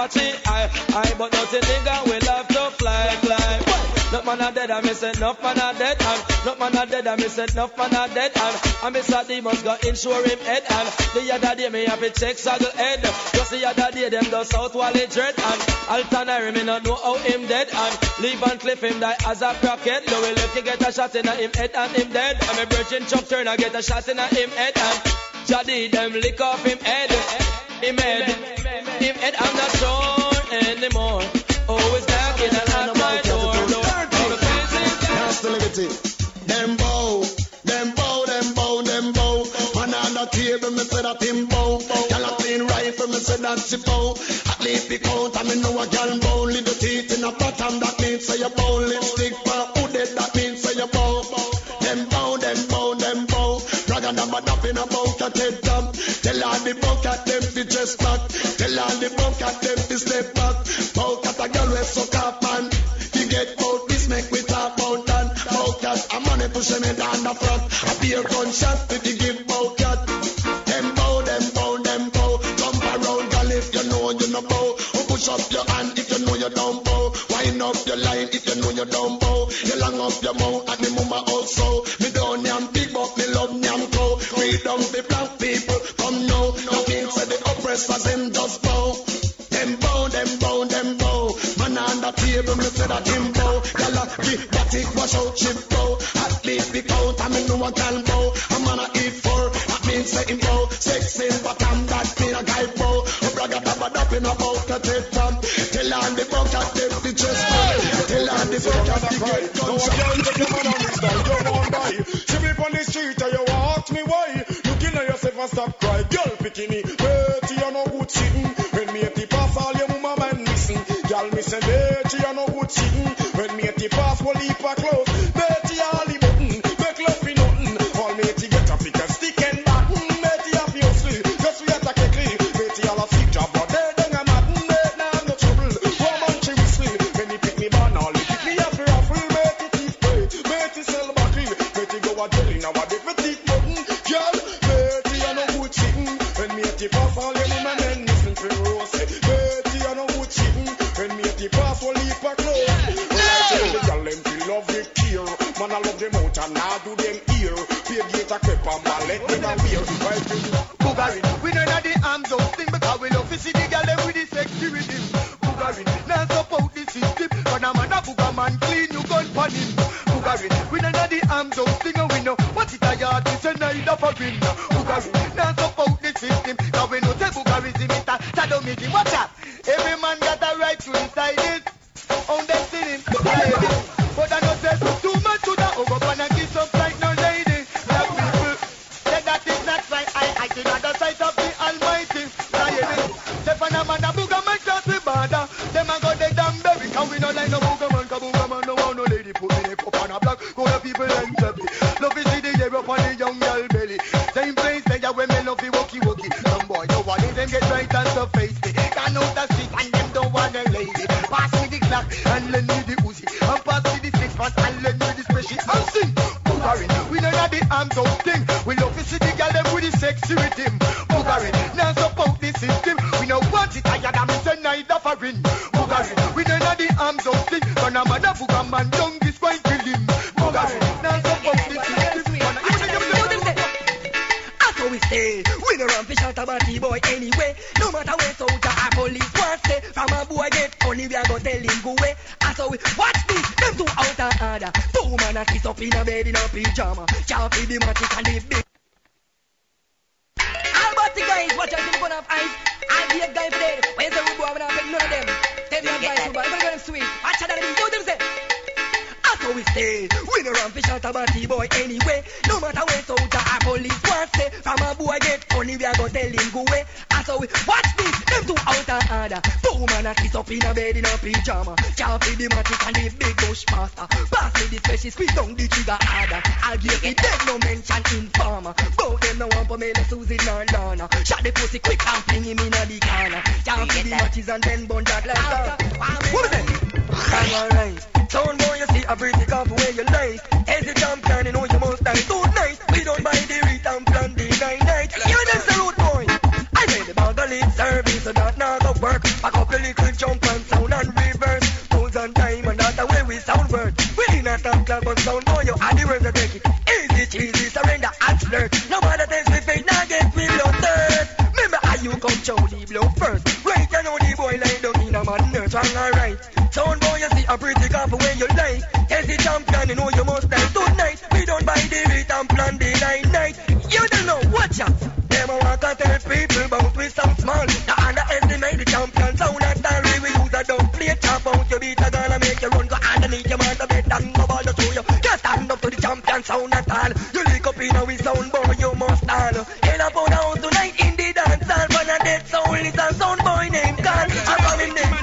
Apache, I, I, but nothing nigga will have to fly, fly. Not man a dead, I miss it, enough man a dead, and not man a dead, I miss it, enough man a dead, and I miss a demons got insure him head, and the other day me have to check saddle head, just the other day them go south he dread, and Altanari me not know how him dead, and leave and cliff him die as a crackhead, Louis Lucky get a shot in a him head and him dead, and me virgin Chuck Turner get a shot in a him head, and Jaddy them lick off him head, him head, I'm not sure anymore, always knocking at my door, door. That's the liberty. Them bow, them bow, them bow, them bow. Man on the table, me say that him bow. Gyal a clean rifle, me say that she bow. At least the count, I me know a bow. Dress back. Tell all the bucket them fi step back. Bucket a gyal we suck up and you get out this make we talk about that. Bucket a money push me down the front. A beer gunshot fi the give bucket. Them bow, them bow, them bow. Jump around, girl, if you know you no bow. Oh, push up your hand if you know you don't bow. Wind up your line if you know you don't bow. You long up your mouth and the mama also. The them just bow. Them bow, them bow, them bow. Man on the table, me say that him bow. Gyal a give that wash out chip bow. At least the count, I me know a gal bow. A man a eat four, that means say him bow. Sex in bottom, that mean a guy bow. A bragga dabba dap in a bout a take from. Tell on the bucket, them the chest bow. Tell on the bucket, the great gunshot. She be on the street and you ask me why. Looking at yourself and stop cry. Girl bikini, Say dirty you no good sitting. When me at the pass will leave her night of a ring. Boogarin, now support the system. Cause we know say Boogarism is a sadomism. Watch out, know that the arms out thing. We love to see the girl them with the sexy rhythm. Boogarin, now support the system. We know what it I got me say night of a ring. Boogarin, we know that the arms out thing. But now man a booger man down this wine kill him. Boogarin, now support the system. We stay. We no run fish out about the boy anyway. No matter where soldier or police want stay. From a boy get funny, we a go tell him go away. That's how we watch this. Them two out of order. Two man a kiss up in a bed in a pyjama. Can't feed the matic and the big. Albert the guys, watch out in front of eyes. I'll be a guy dead. Where's the rude boy? I'm not none of them. Tell me advice, rude boy. I'm gonna sweet. Watch out they do them say. How we stay. We no run fish out about the boy anyway. No matter where soldier or police want stay. From a boy get funny, we a go tell him go away. That's how we two out. Two man a kiss up in a bed in a pyjama. Can't feed the matic and the big bush master. Pass me the special, squeeze down the trigger harder. I'll give it dead, no mention informer. Both them no want Pamela, Susie, nor Donna. Shot the pussy quick and fling him in a the corner. Can't feed the matches and then bun that like that. What is it? Sound boy, you see a pretty cup where you nice. As a champion, you know you must die so nice. We don't buy the and plan the nine night. You them say rude boy. I say the bag of lip service, so that not go work. A couple little jump and sound and reverse. Thousand time and that's the way we sound word. We in a top club but sound boy, you are the words to take it. Easy cheesy, surrender and flirt. No matter test me fake, now get me blood thirst. Remember how you come show the blow first. Right, you know the boy like down in a man nurse, wrong alright. Sound boy, you see a pretty couple when you like. Yes, the champion, you know you must die tonight. We don't buy the rate and plan the night night. You don't know, watch out. Them a walk and tell people about we sound small. Beat. I gonna make you run go underneath your man the bed and go ball to you. Just stand up to the champion sound and all. You lick up in a we sound boy, you must all. In a pound house tonight in the dance hall. But a dead soul is a sound boy named Carl. I'm coming name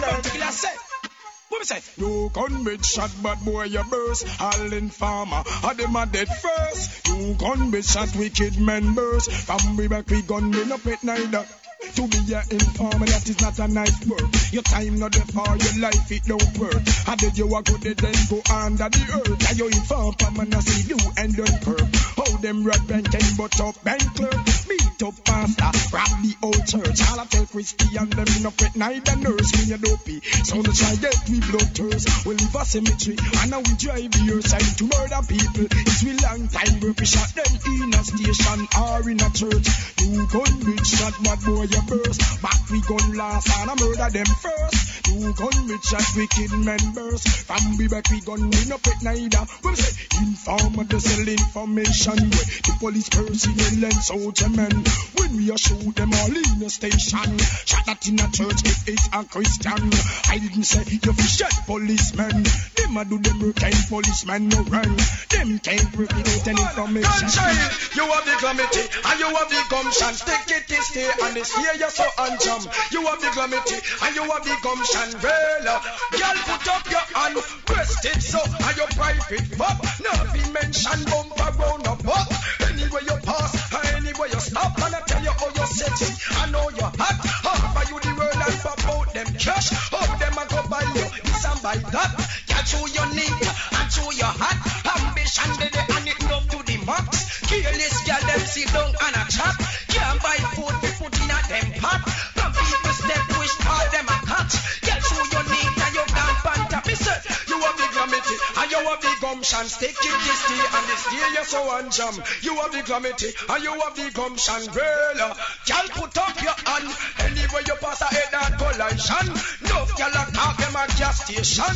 What me say? You gun with shot, bad boy, you burst. All in farmer, a them a dead first. You gun with shot, wicked members. From we back, we gun me no pet neither. To be a informer, that is not a nice word. Your time not there for your life, it don't work. How did you a good then go under the earth? Are you inform, man, I see you and don't perp. How them red bank came but up bank clerk. Meet up faster, rob the old church. All I tell Christy and them no pet neither nurse, me a dopey. So no try get we blood thirst. We live a cemetery, and now we drive your side to murder people. It's we long time, we shot them in a station or in a church. You gun with shot, mad boy, you burst. Back we gun last, and I murder them first. You gun with shot, wicked members. From we back we gun, we no pet neither. We say, informer, they sell information. Where the police personnel and soldier men. When we a shoot them all in the station. Shot that in a church if it's a Christian. I didn't say you fi shot policemen. Them a do them work and policemen no run. Them can't repeat any information. You have the glamity and you have the gumption. Take it to stay and this here you're so unjam. You have the glamity and you have the gumption. Uh, girl, put up your hand, press it so and your private pop. Now be mention bumper round up up. Anywhere you pass, and anywhere you stop, and I tell you how you're setting. I know you're hot. Offer you the world and pop out them cash. How them a go buy you this and buy that. Catch who you need and show your hot. Ambition they and it up to the max. Gumption. Stick it this day and this day you're so unjam. You have the glamity and you have the gumption. Girl, uh, girl put up your hand. Anywhere you pass a head and collision. No girl a talk them a gas station.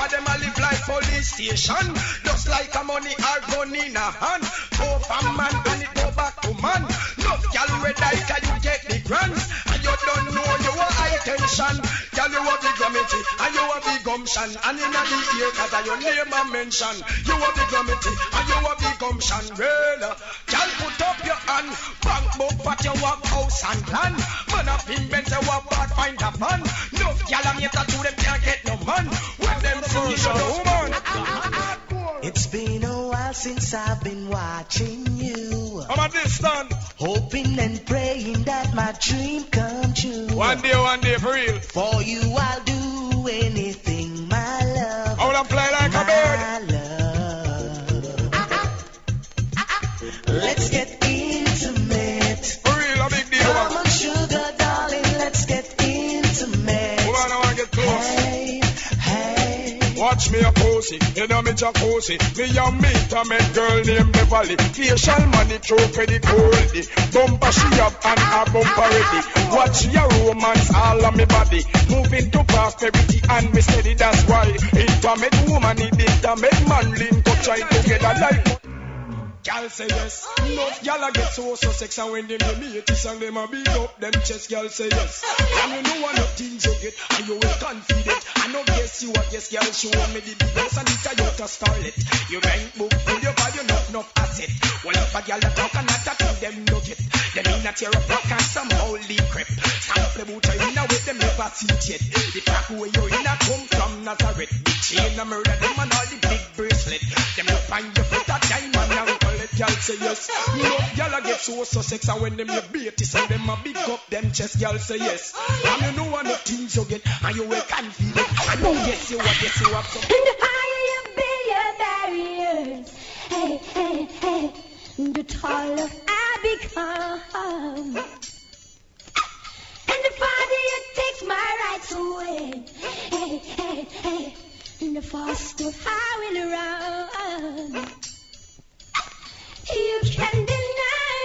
Of them a live like police station. Just like a money or gun in a hand. Go from man and it go back to man. No girl red like you get the grants. Are. Girl you have the glamity and you have the gumption. And in the ear cause your name a mention. You have the glamity and you have the gumption. Well, uh, girl put up your hand. Bank book but you walk house and land. Man up in Benz you walk back find a man. No girl I'm to them can't get no man. When them you just woman. It's been a while since I've been watching you. I'm at this stand. Hoping and praying that my dream come true. One day, one day, for real. For you, I'll do anything, my love. I wanna play like a bird. Ah, ah. Ah, Let's get hey. Watch me a posy, you know me jacuzzi. Me a meet a met girl named Beverly. Facial through credit goldie. Bumper she up and a bumper ready. Watch your romance all on me body. Moving to prosperity and me steady. That's why intimate woman need intimate man. Link up try together like. Gal say yes. Enough gal a get so so sex and when them hear me this and them a big up them chest. Gal say yes. And you know what no things you get and you will confident. I know guess you a guess gal show me the biggest and it's a Toyota Starlet. You rank book pull your value enough enough asset. Well if a gal a talk and not thing them no get. Them in a tear up rock and some holy crap. Sample boot you in a way them never see yet. The track where you in a come from Nazareth. Big chain a murder them and all the big bracelet. Them look on your foot a diamond and it gal say yes. No gal a get so so sex and when them you bait it and them a big up them chest gal say yes. And you know what the things you get and you will confident. I know yes you what yes you have some. And the higher you build your barriers, hey, hey, hey, the taller I become. And the farther you take my rights away, hey, hey, hey. The faster I will run. You can deny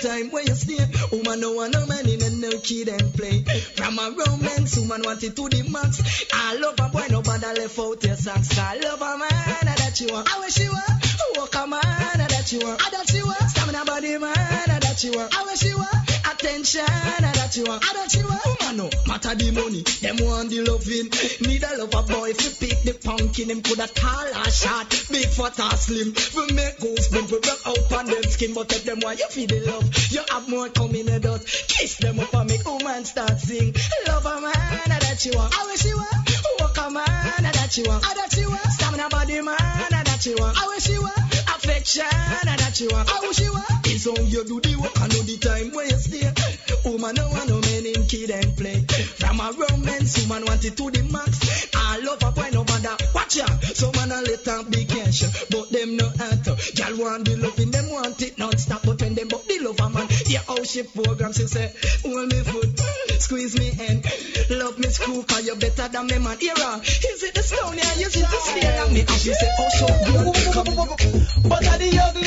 time where you stay. Woman, no one, no man in a no kid and play. From a romance, woman want it to the max. I love a boy, no bother left out your socks. I love a man that you want. I wish you were. Walk a man that you want. I that you want. Stamina body man that you want. I wish you were. Attention that you want. I that you want. Woman, oh, no matter the money. Them want the loving. Need a lover boy. If you pick the pumpkin, him coulda tall or short. Big fat or slim. We make goose. We rock out on them skin. But if them why you feel the love. You have more coming in the dust. Kiss them up and make woman start sing. Love a man that you want. I wish you were. Walk a man that you want. I that you want. Stamina body man that you want. I wish you were. Affection that you want. I wish you were. It's how you do the work. I know the time where you. Woman no want no men in kid and play. From a romance, woman want it to the max. I love a boy no bother. Watch ya. So man a let them big cash, but them no answer. Girl want the loving, them want it non-stop. But when them but the love a man, yeah how she program, she say, hold me foot, squeeze me hand, love me screw, cause you better than me man. Era, is it the stone yeah, is it the stare at me? And she say, oh so good. But are the ugly,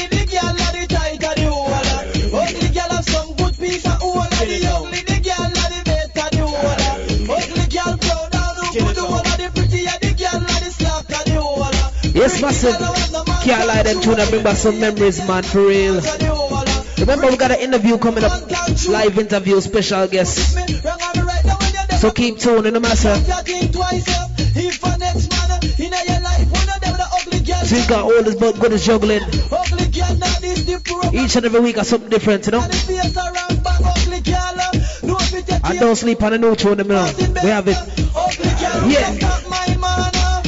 Yes, massive. Can't lie, them tune and bring back some memories, man, for real. Remember, we got an interview coming up, live interview, special guest. So keep tuning, no matter. So we got all this but good as juggling. Each and every week got something different, you know. I don't sleep on the new tune, you. We have it. Yeah.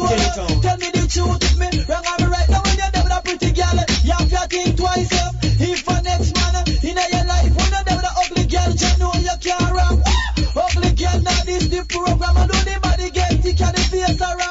Tell me the truth, me wrong, I'm right now when you're with a pretty girl. You have to think twice, yeah. If a next man in your life, when you're with a ugly girl, you know you can't run. Ugly girl, now this the program. I know the body get thick and the face around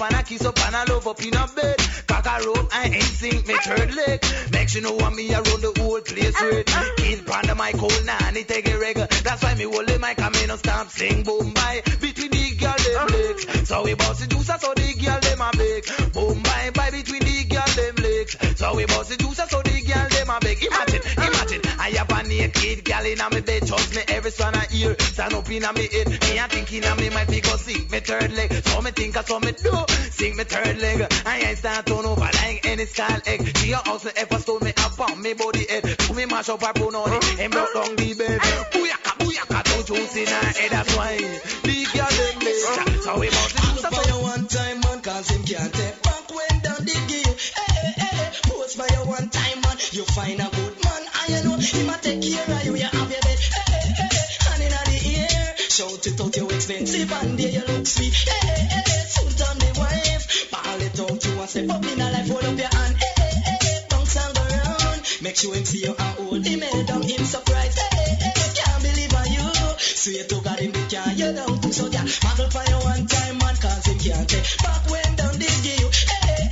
up and a kiss up and a love up in a bed. Cock a rope and ain't sink me third leg. Make sure know what me around the whole place with. Kill panda my cold nanny take a reg. That's why me hold the mic and me no stop sing boom bye between the girl them legs. So we bust the juice so the girl them a beg. Boom bye bye between the girl them legs. So we bust the juice so naked girl in a me bed. Trust me, every son I hear stand up in a me head. Me a thinking a me might be go sink me third leg. So me think I saw me do sink me third leg. I ain't start turn over like any style egg. She a house ever stole me up on me body head. To me mash up her bone on it and broke down the bed. Booyaka, booyaka, don't juice in her head. That's why the girl them leg. So we must do Put for your one time man, cause him can't take back when down the gear. Hey, hey, hey, post your one time man, you find a him a take care of you, you have your bed. Hey, hey, the ear, shout it out, you expensive, and there you look sweet. Hey, hey, the wife, ball it out, you and step up in a life, hold up your hand. Hey, and go round, make sure him see you and hold him head down, him surprised. Hey, hey, hey, can't believe on you, sweet to God him be can you down to so yeah, muggle for your one time man, cause him can't take back when down this give you. Hey,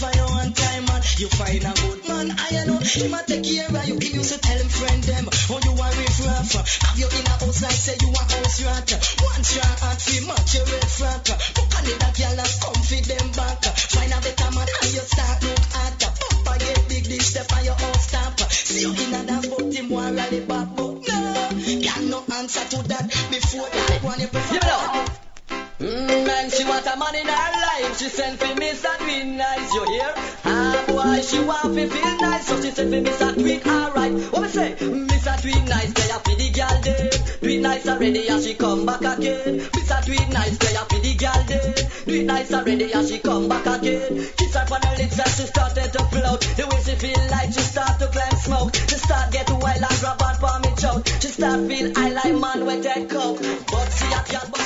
for you one time, man. you. find a good man. I know him a take care of you. He used to tell him friend them, oh you are riff raff. Have you in a house like say you a house rat. One strong heart fi match your red frack. Uh. Book on that girl and come fi them back. Uh. Find a better man and you start look at. Uh. Papa get big this step and you all stop. See you in a that but him want rally back but no. Got no answer to that before that one you prefer. Mm, man, she want a man in her life. She send for Mr. Twin nice, you hear? Ah, boy, she want to feel nice, so she send for Mr. Twin, alright. What me say? Mr. Twin nice, they have for the girl. Do it nice already, and she come back again. Mr. Twin nice, they have for the girl. Do it nice already, and she come back again. Kiss her on her lips and she started to float. The way she feel like she start to climb smoke. She start get wild and grab on for me choke. She start feel I like man with that coke. But see a girl,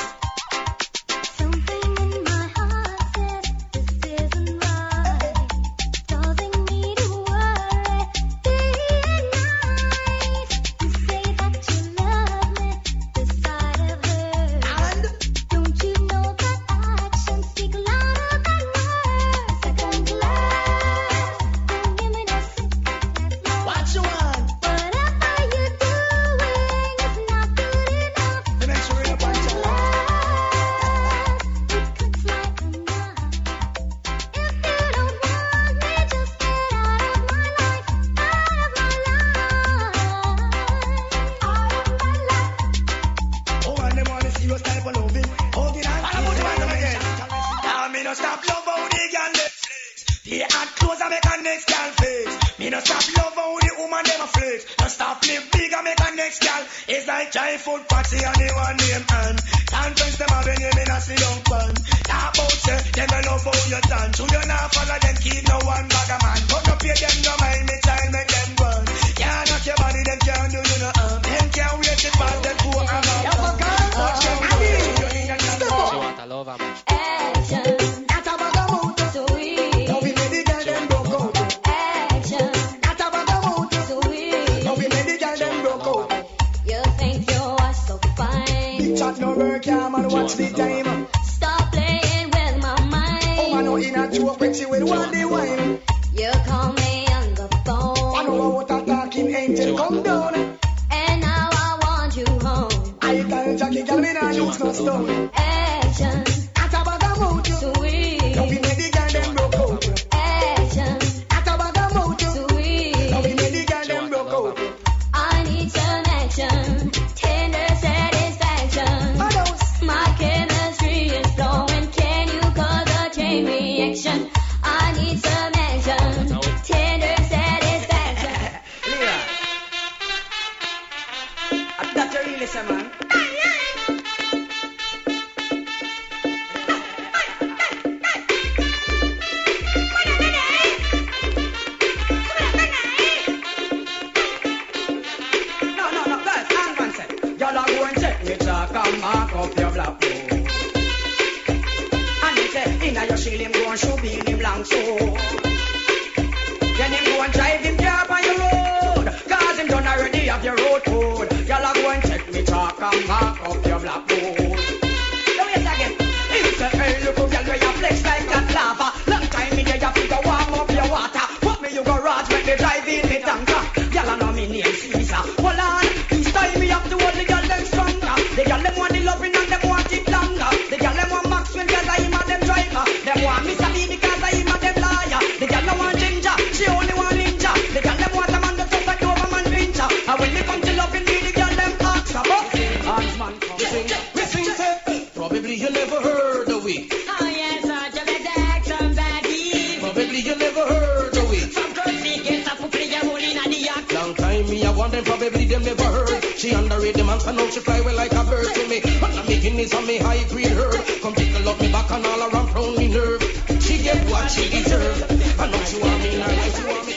them, never heard. She underrated the man, so now she fly well like a bird to me. And I'm making this on me high grade herb. Come take a look me back and all around round me nerve. She get what she deserve. I know she want me, now she want me.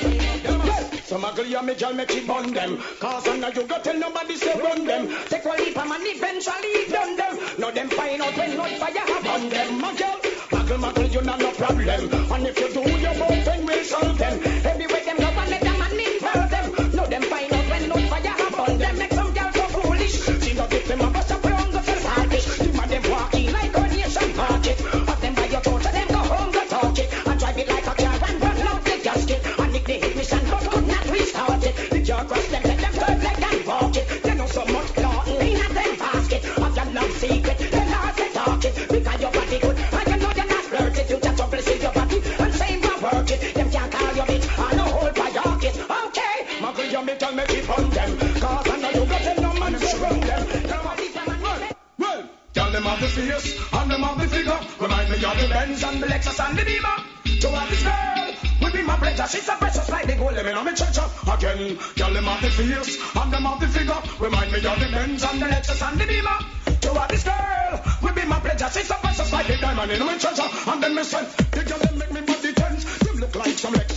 Some ugly me girl, make it bun them. Cause I know you go tell nobody say run them. Take one leap and eventually done them. Now them find out when not fire have on them. My girl, muggle, muggle, you not no problem. And if you do, your boyfriend the Benz and the Lexus and the Beamer. To have this girl will be my pleasure. She's a precious like the gold. Let me know me church up again. Girl, them have the face and them have the figure. Remind me of the Benz and the Lexus and the Beamer. To have this girl will be my pleasure. She's a precious like the diamond in my treasure. And then me say, the girl them make me body tense. Them look like some Lexus.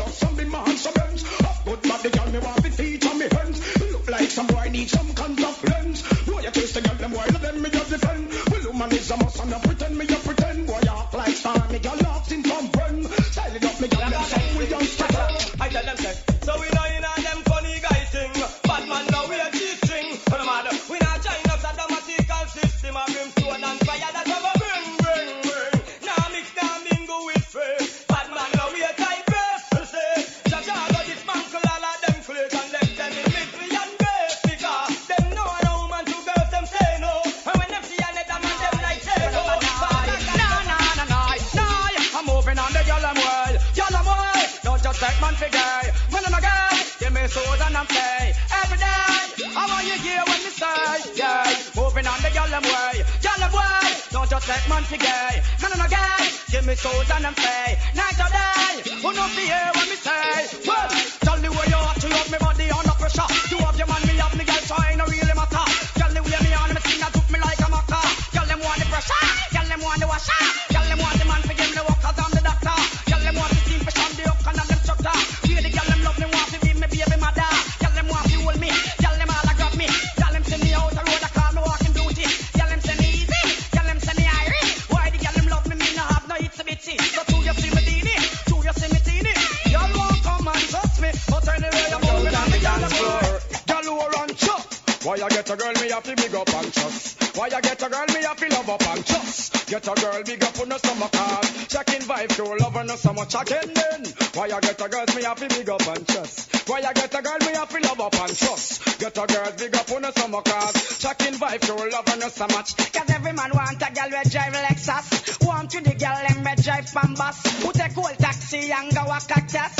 touch again then. Why you get a girl, me have to big up and trust. Why you get a girl, me have to love up and trust. Get a girl, big up on a summer cars. Chucking vibe you love on us so much. Cause every man want a girl red drive Lexus. Want to the girl, them red drive Pambas. Who take old taxi and go a cactus.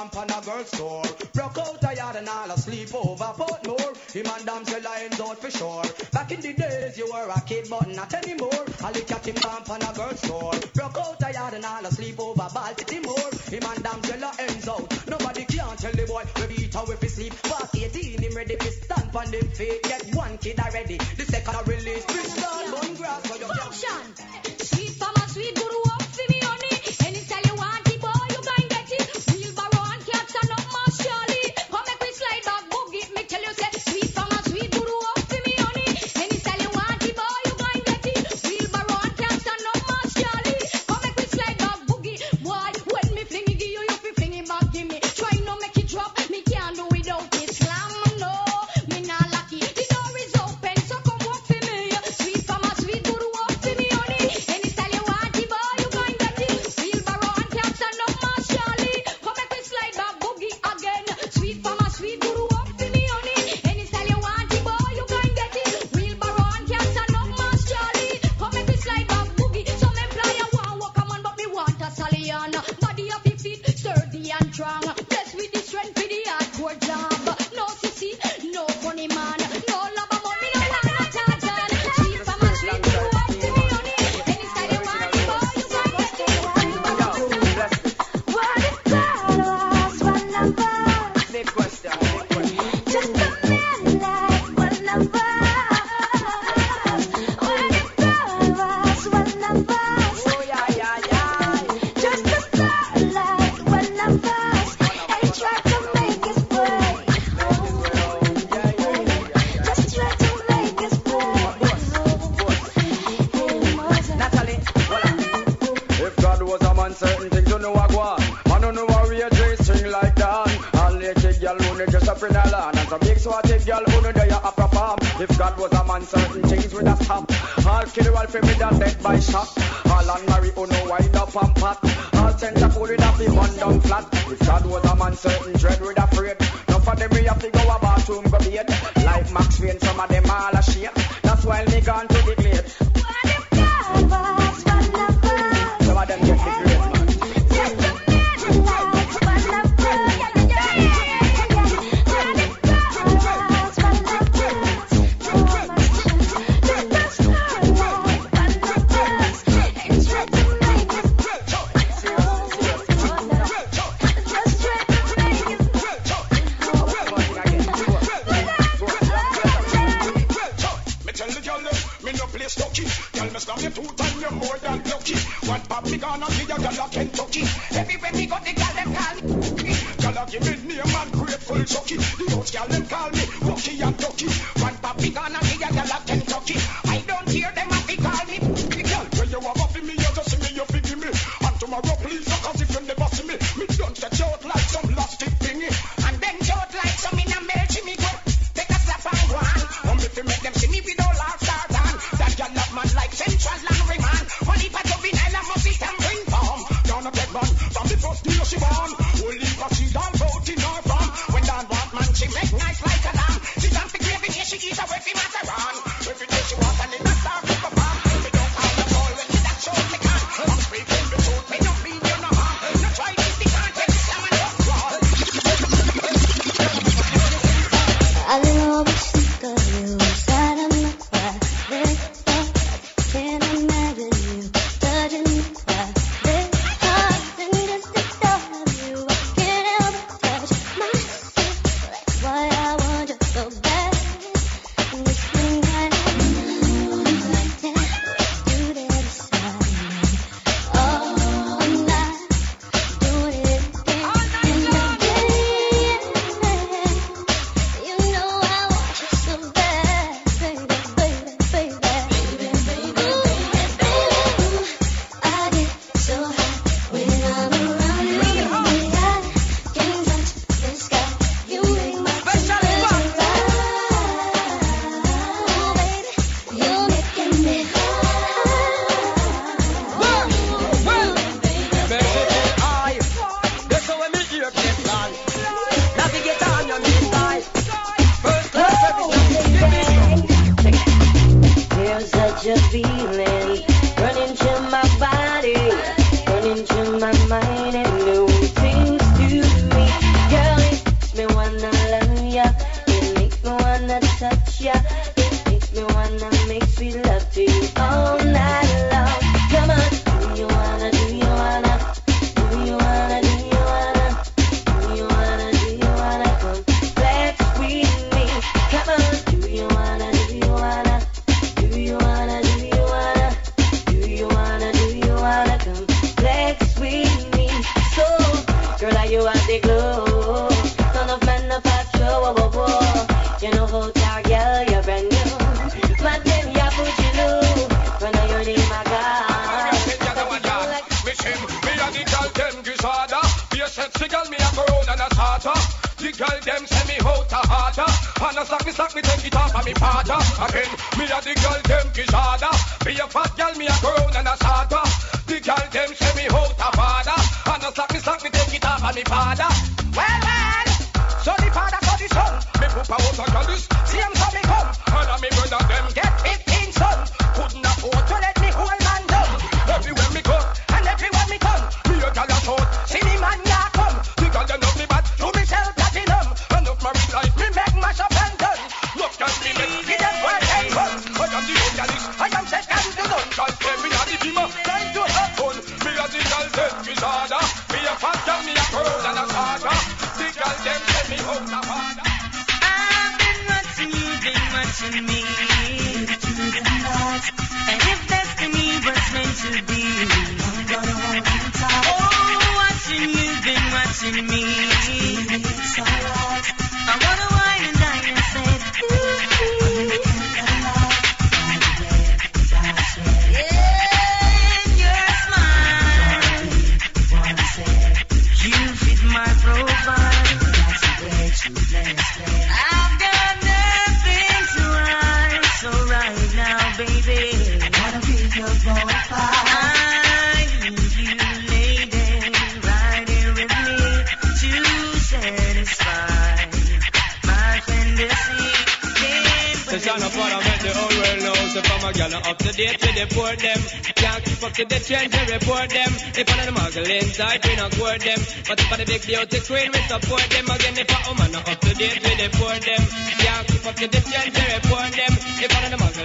lamp on a girl's store. Broke out tired and all asleep over Portmore. Him and damsel lines out for sure. Back in the days you were a kid, but not anymore. I lick at him lamp on a girl's store. Broke out tired and all asleep over Baltimore. Him and damsel ends out. Nobody can tell the boy we beat how if he sleep. Past 18, him ready to stand on them feet. Get one kid already.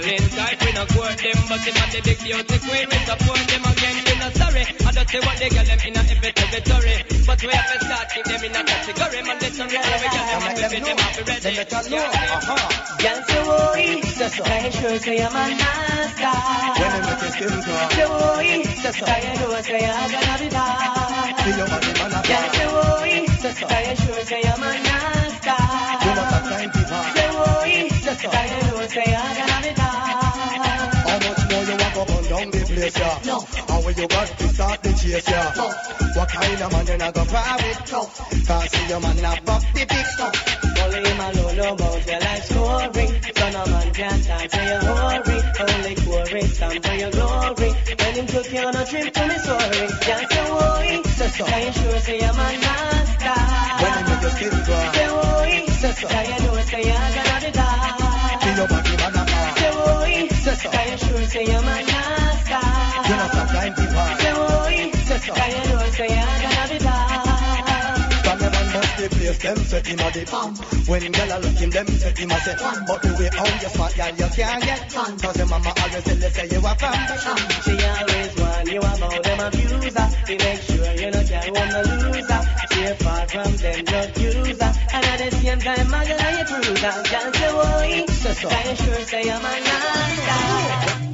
One of them muggling type, we not court them. But if the big beauty queen, we support them. Again, we not sorry. I don't say what they get them in a every territory. But we have to start keep them in a category. Man, let's not ready. We get them happy with them happy ready. Girl, say boy, can you sure say I'm a master? When them make you skin crawl. Say boy, can you know say I'm gonna be bad? See your body man a Girl, say boy, can you sure say I'm a master? You must have time to pass. Say boy, can you know say I'm place, yeah? No. And when you got to start the chase, yeah? No. What kind of man you not gonna fire with? Cause see your man a pop the big stuff. Only him alone know about your life story. So no man can talk to your hurry. Only glory stand for your glory. When him took you on a trip to Missouri, can't say why. Can you sure say I'm a master? When them make you skin crawl. Say why. Can you know say I'm gonna be bad? See your body man a pass. Say why. Can you sure say I'm a master? Them set him a dip. When girl a look him, them set him a set. But the way how you smart, girl, you can't get. Cause your mama always tell you say you a fan. She always warn you about them abuser. To make sure you know want the loser. Stay far from them drug user. And at the same time, I'm gonna you cruiser. Can't say why. Can you sure say I'm a? Everyone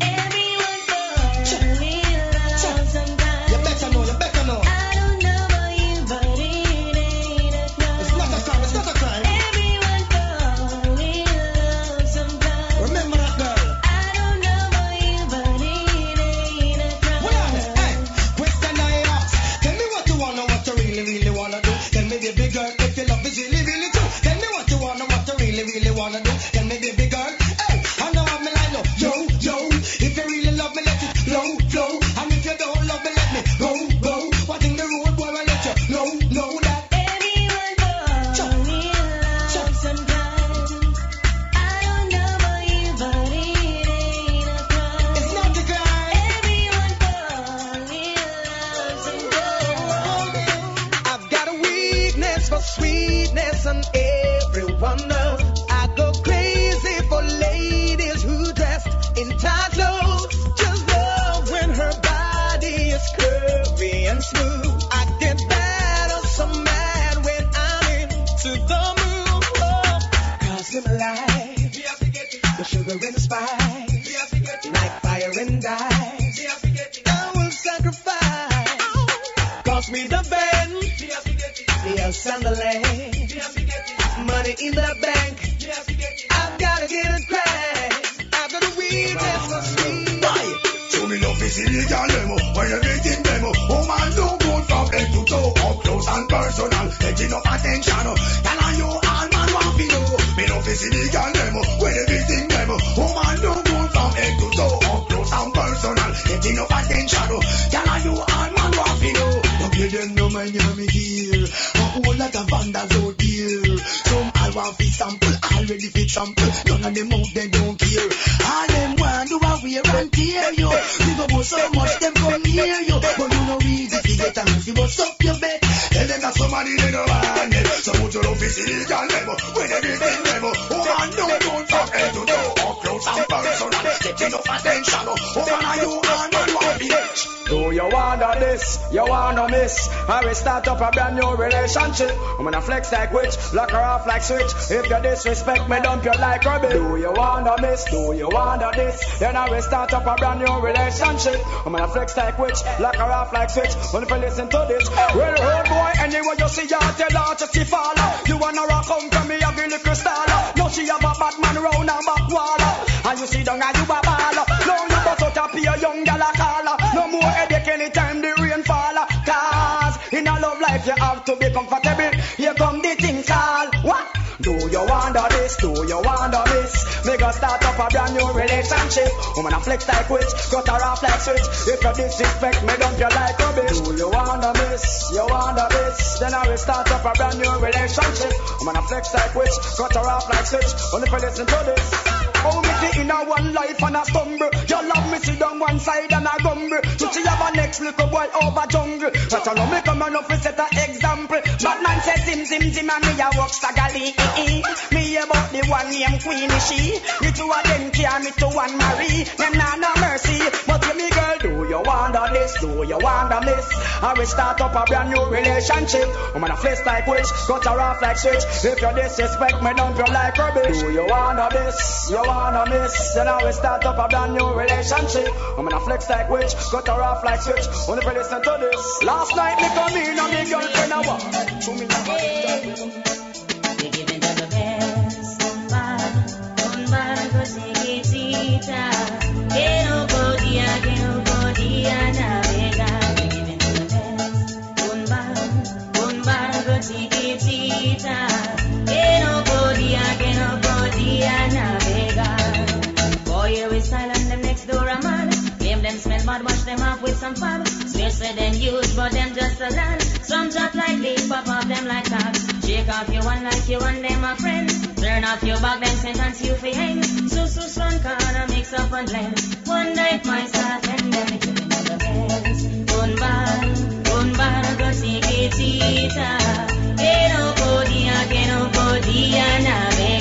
and everyone knows I go crazy for ladies who in tight clothes. Just love when her body is curvy and smooth. I get or so mad when I'm into the mood. Cause life, the sugar and the spice, like fire and ice. I will sacrifice. Cost me the Benz, the money in the bank. I've gotta get it cracked. I've got a weakness for sweet. Show me love is illegal demo When everything demo Woman do good from head to toe. Up close and personal. Getting up attention oh. Tell her you all man want to oh. know Me love is illegal demo When everything demo Woman do good from head to toe. Up close and personal. Getting up attention oh. Tell her you all man want to know No pay them no man you me here A whole lot of vandals out here I want fi sample. Already fi trample. None of them out they don't care. All them want do a wear and tear you. We go so much them come near you. But you know easy fi get a man fi bust up your bed Tell them that somebody they no want it So put your love is illegal level When everything level Woman don't don't from head to toe Up close and personal Getting enough attention Woman are you on man want be Do you wanna this? You wanna miss? I will start up a brand new relationship. I'm gonna flex like witch, lock her off like switch. If you disrespect me, dump you like rubbish. Do you wanna miss? Do you wanna this? Then I will start up a brand new relationship. I'm gonna flex like witch, lock her off like switch. When if you listen to this, well, old boy, anyway you see her, tell her to see follow. You wanna rock home from me, I give you crystal. No, she have a bad man round her back wall. And you see down and you a ball. No, you bust out a pure young gal a call. No more headache anytime the rain fall. Cause in a love life you have to be comfortable. Here come the thing called what? Do you wonder this? Do you wonder miss. Me go start up a brand new relationship. Woman a flex like witch, cut her off like switch. If you disrespect me, dump you like rubbish. Do you wonder miss? You wonder miss? Then I will start up a brand new relationship. Woman a flex like witch, cut her off like switch. Only you listen to this. Oh, me see in a one life and a stumble. Your love me sit down one side and a grumble. So she have a next little boy over jungle. But I know me come on up to set a example. Batman says zim zim zim and me a walk staggerly. Me about the one name Queenie she. Me two of them care me to one Marie. Them nah no mercy. But you me you wonder this? Do you wonder miss? I will start up a brand new relationship. I'm gonna flex like witch, cut her off like switch. If you disrespect me, don't feel like rubbish. Do you wanna this? You wanna miss? Then I will start up a brand new relationship. I'm gonna flex like witch, cut her off like switch. Only for listen to this. Last night me come in and me girlfriend a walk. Some fab. Swear say them use, but them just a land. Some drop like leaf, pop off them like that. Shake off your one like you and them a friend. Turn off your back, them sentence you for hang. So, so strong, kinda mix up and blend. One night myself and then it give the best. Un bar, un barco chiquitita. Que no podía, que no podía navegar. We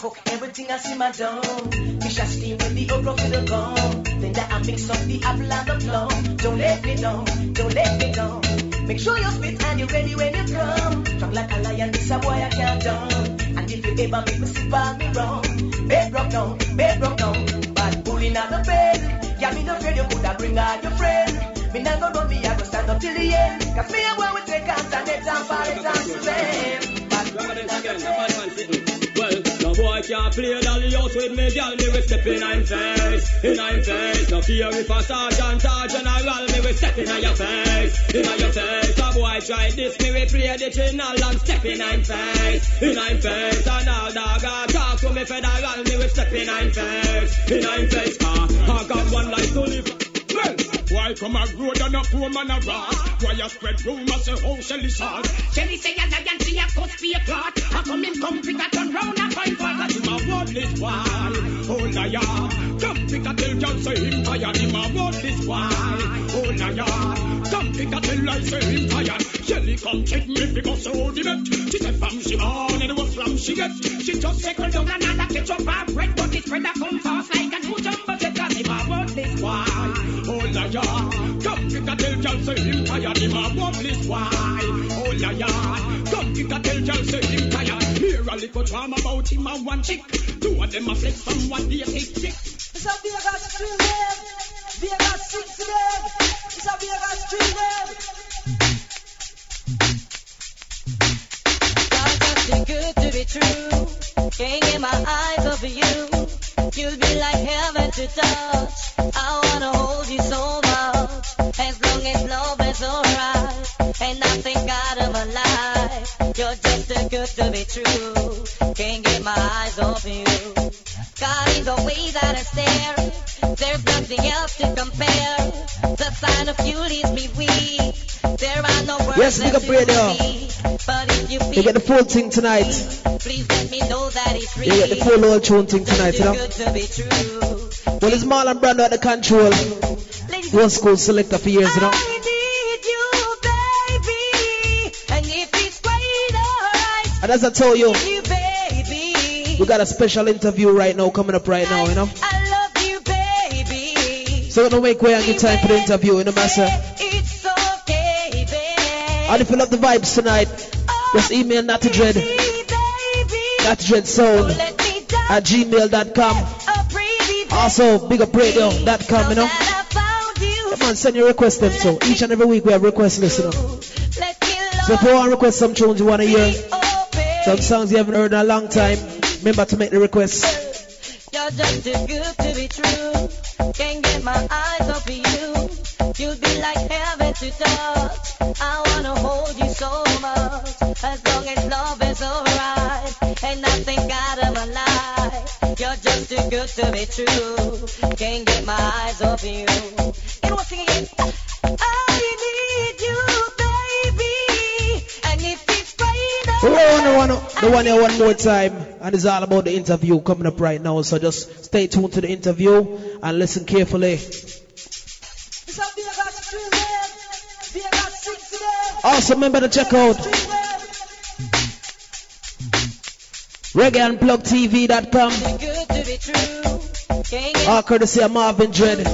cook everything I see my dome. Fish I steam with the okra to the bone. Then that I mix up the apple and the plum. Don't let me down, don't let me down. Make sure you spit and you're ready when you come. Strong like a lion, this a boy I can't down. And if you ever make me slip on me wrong, bed rock down, bed rock down. Bad pulling on the bed. Yeah, me no afraid you coulda bring all your friend. Me not go run, me I go stand up till the end. Cause me and boy we take hands and let them fall it pulling on the bed. Boy can't play dolly house with me, girl. Me we step in I'm face, in I'm face. No fear if a sergeant or general, me we step in your face, in your face. A boy try this, me we play the channel and step in I'm face, in I'm face. And all dog a talk to me federal, me we step in I'm face, in I'm face. Ah, I got one life to live. Well, why come a road and a poor man a rat? Why you spread rumors say how Shelly shot? Shelly say a lion see a cuss be a clot. I come in come pick a turn round and find for Cause him a worthless one, oh liar. Come pick a tell John say him tired, him a worthless one, oh liar. Come pick a tell I say him tired. Shelly come check me because so the bet. She said fam she on and it was flam she get. She just Circle down another ketchup and bread, but this bread a come fast like a new jumbo jet. A oh liar. Come pick a tell John say him tired, oh liar. Come pick a tell John say him tired. Hear a little drama him and one chick. Two of them a flex one day chick. It's a six. It's a too good to be true. Can't get my eyes off of you. You'll be like heaven to touch. I wanna hold you so much. As long as love is alright. And I think out of my life. You're just too good to be true. Can't get my eyes off you. God is the way that I stare. There's nothing else to compare. The sign of you leaves me weak. There are no Yes, big up radio. to speak. But if you You get the full thing tonight. Please let me know that it's You get the full old tune thing tonight, you know. To. Well, it's Marlon Brando at the control. One school selector for years, you know. Need you, baby. And if it's quite alright, And as I told you, you, baby. we got a special interview right now coming up right now, you know. I love you, baby. So don't make way and get time for the interview, you know, master. It's okay, baby. And if you love the vibes tonight, just email Natty oh, Dread, Knotty Dread Sound oh, at gmail.com. Also, big up bigupradio.com, you know. Come on, send your request them so. Each and every week we have requests list, you know. So if you want to request some tunes you want to hear, some songs you haven't heard in a long time, remember to make the request. You're just too good to be true. Can't get my eyes off of you. You'd be like heaven to touch. I wanna hold you so much. As long as love is alright. Ain't nothing out of my life. You're just too good to be true. Can't get my eyes off you. And one again. I need you, baby. And if it's right, the one, the one here one more time, and it's all about the interview coming up right now. So just stay tuned to the interview and listen carefully. Also, remember to check out reggaeunplugtv.com. All courtesy of Marvin Dread.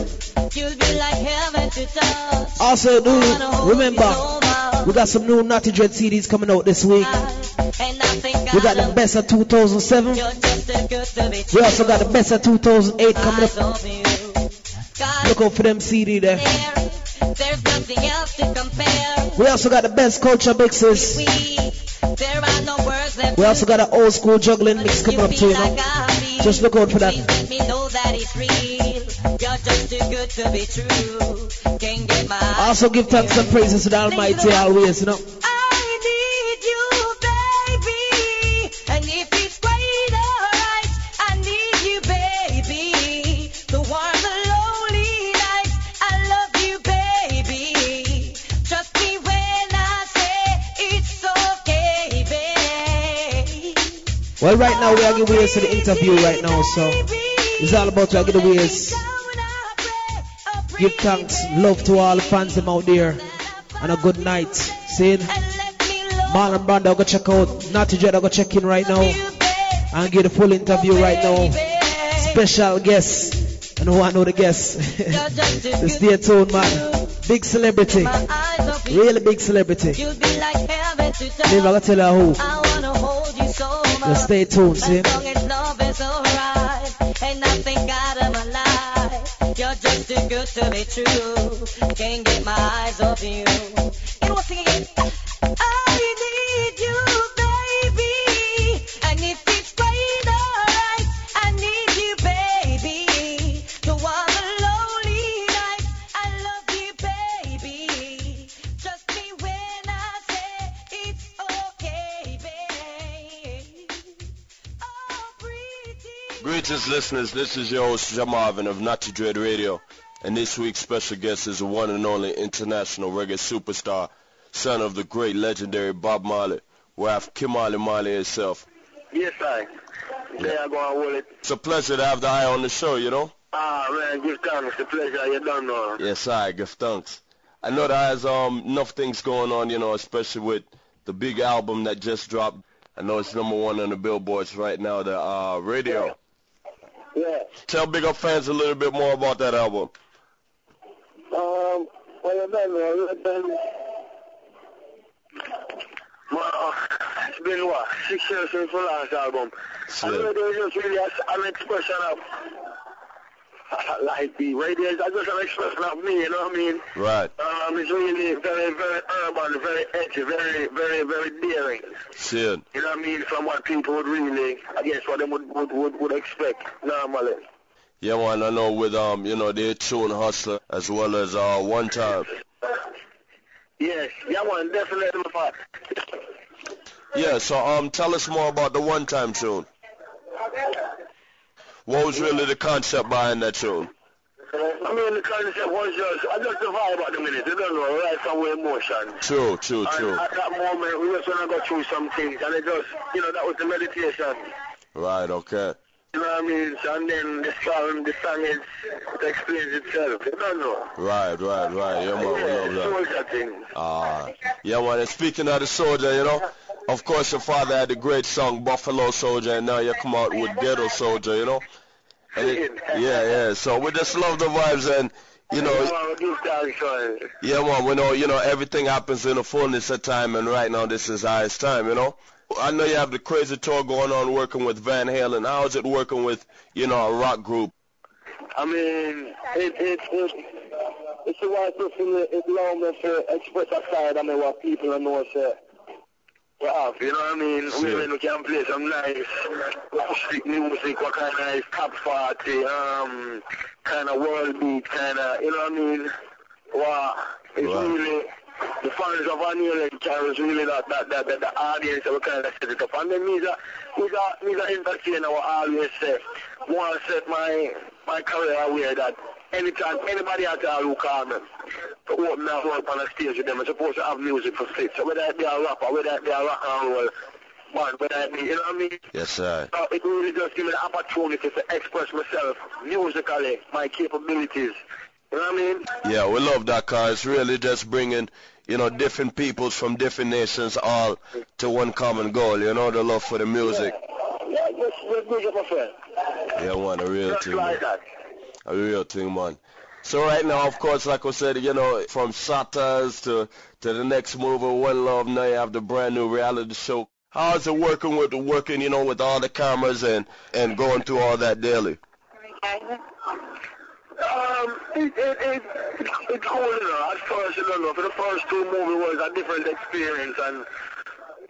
Also, do remember we got some new Knotty Dread CDs coming out this week. We got the best of 2007. We also got the best of 2008 coming up. Look out for them CD there. We also got the best culture mixes. We also got an old school juggling mix coming up too, you know. Just look out for that. it's real god just too good to be true Also give thanks and praises to the Almighty always, you know. Well, right now we are giving ways to the interview right now, so it's all about to give ways. Give thanks, love to all the fans them out there, and a good night. Saying, Marlon Brando, go check out. Knotty Dread, go check in right now, and get a full interview right now. Special guest, and who I know the guest. so stay tuned, man. Big celebrity, really big celebrity. Never gonna tell her who. Just stay tuned, see? You're just too good to be true. Can't get my eyes off you. You know sing again? I listeners. This is your host, Jah Marvin of Knotty Dread Radio. And this week's special guest is the one and only international reggae superstar, son of the great legendary Bob Marley, wife Kim Marley Marley herself. Yes, I. There I go and hold it. It's a pleasure to have the eye on the show, you know? Ah, man, give thanks. The pleasure you done now. Yes, I give thanks. I know there has um enough things going on, you know, especially with the big album that just dropped. I know it's number one on the billboards right now, the uh, radio. Yeah. Tell Big Up fans a little bit more about that album. Um, well, you done now. You done. Well, it's been what? Six years since the last album. Shit. And radio is just really a- an expression of, like the radio I just an expression of me, you know what I mean? Right. Um, it's really very, very urban, very edgy, very, very, very daring. Shit. You know what I mean? From what people would really, I guess, what they would, would, would, would expect normally. Yeah, man, I know with um, you know, the tune Hustler as well as uh one time. Yes, yeah, one, definitely. Yeah, so um tell us more about the one time tune. What was really the concept behind that tune? I mean, the concept was just, I just vibe at the minute, you don't know, right from emotion. True, true, And true. at that moment, we just want to go through some things, and it just, you know, that was the meditation. Right, okay. You know what I mean? So, and then the song, the song is, it explains itself, you don't know. Right, right, right. Yeah, man, we Yeah, love that. soldier thing. Ah, yeah, man. And speaking of the soldier, you know, of course your father had the great song Buffalo Soldier, and now you come out with Ghetto Soldier, you know. It, yeah, yeah. So we just love the vibes, and you know, Yeah, man. We know, you know, everything happens in the fullness of time, and right now this is highest time, you know. I know you have the crazy tour going on, working with Van Halen. How is it working with, you know, a rock group? I mean, it, it, it, it's a white person, it's me to express a side of me what people know, say, we have, you know what I mean? Sure. Women who can play some nice acoustic music, what kind of nice top 40, um, kind of world beat, kind of, you know what I mean? Wow, it's Right. really, the fans of Van Halen carries really that, that, that, that, the audience that we kind of set it up. And then me's a, me's a, me's a entertainer, I always say, want to set my, my career aware that anytime, anybody at all who call me, uh, to open that up on a stage with them, I'm supposed to have music for fit. So whether it be a rapper, whether it be a rock and roll, man when I mean, you know what I mean? Yes, sir. So it really just give me the opportunity to express myself musically, my capabilities. You know what I mean? Yeah, we love that car. It's really just bringing, you know, different peoples from different nations all to one common goal. You know, the love for the music. Yeah, just, just big up my friend. Yeah, one, a real Just thing. like that. A real thing, man. So right now, of course, like I said, you know, from Shottas to to the next move of One Love, now you have the brand new reality show. How's it working with the working, you know, with all the cameras and and going through all that daily? Um, it, it, it, it's cool, you know. At first, you know, for the first two movies was a different experience and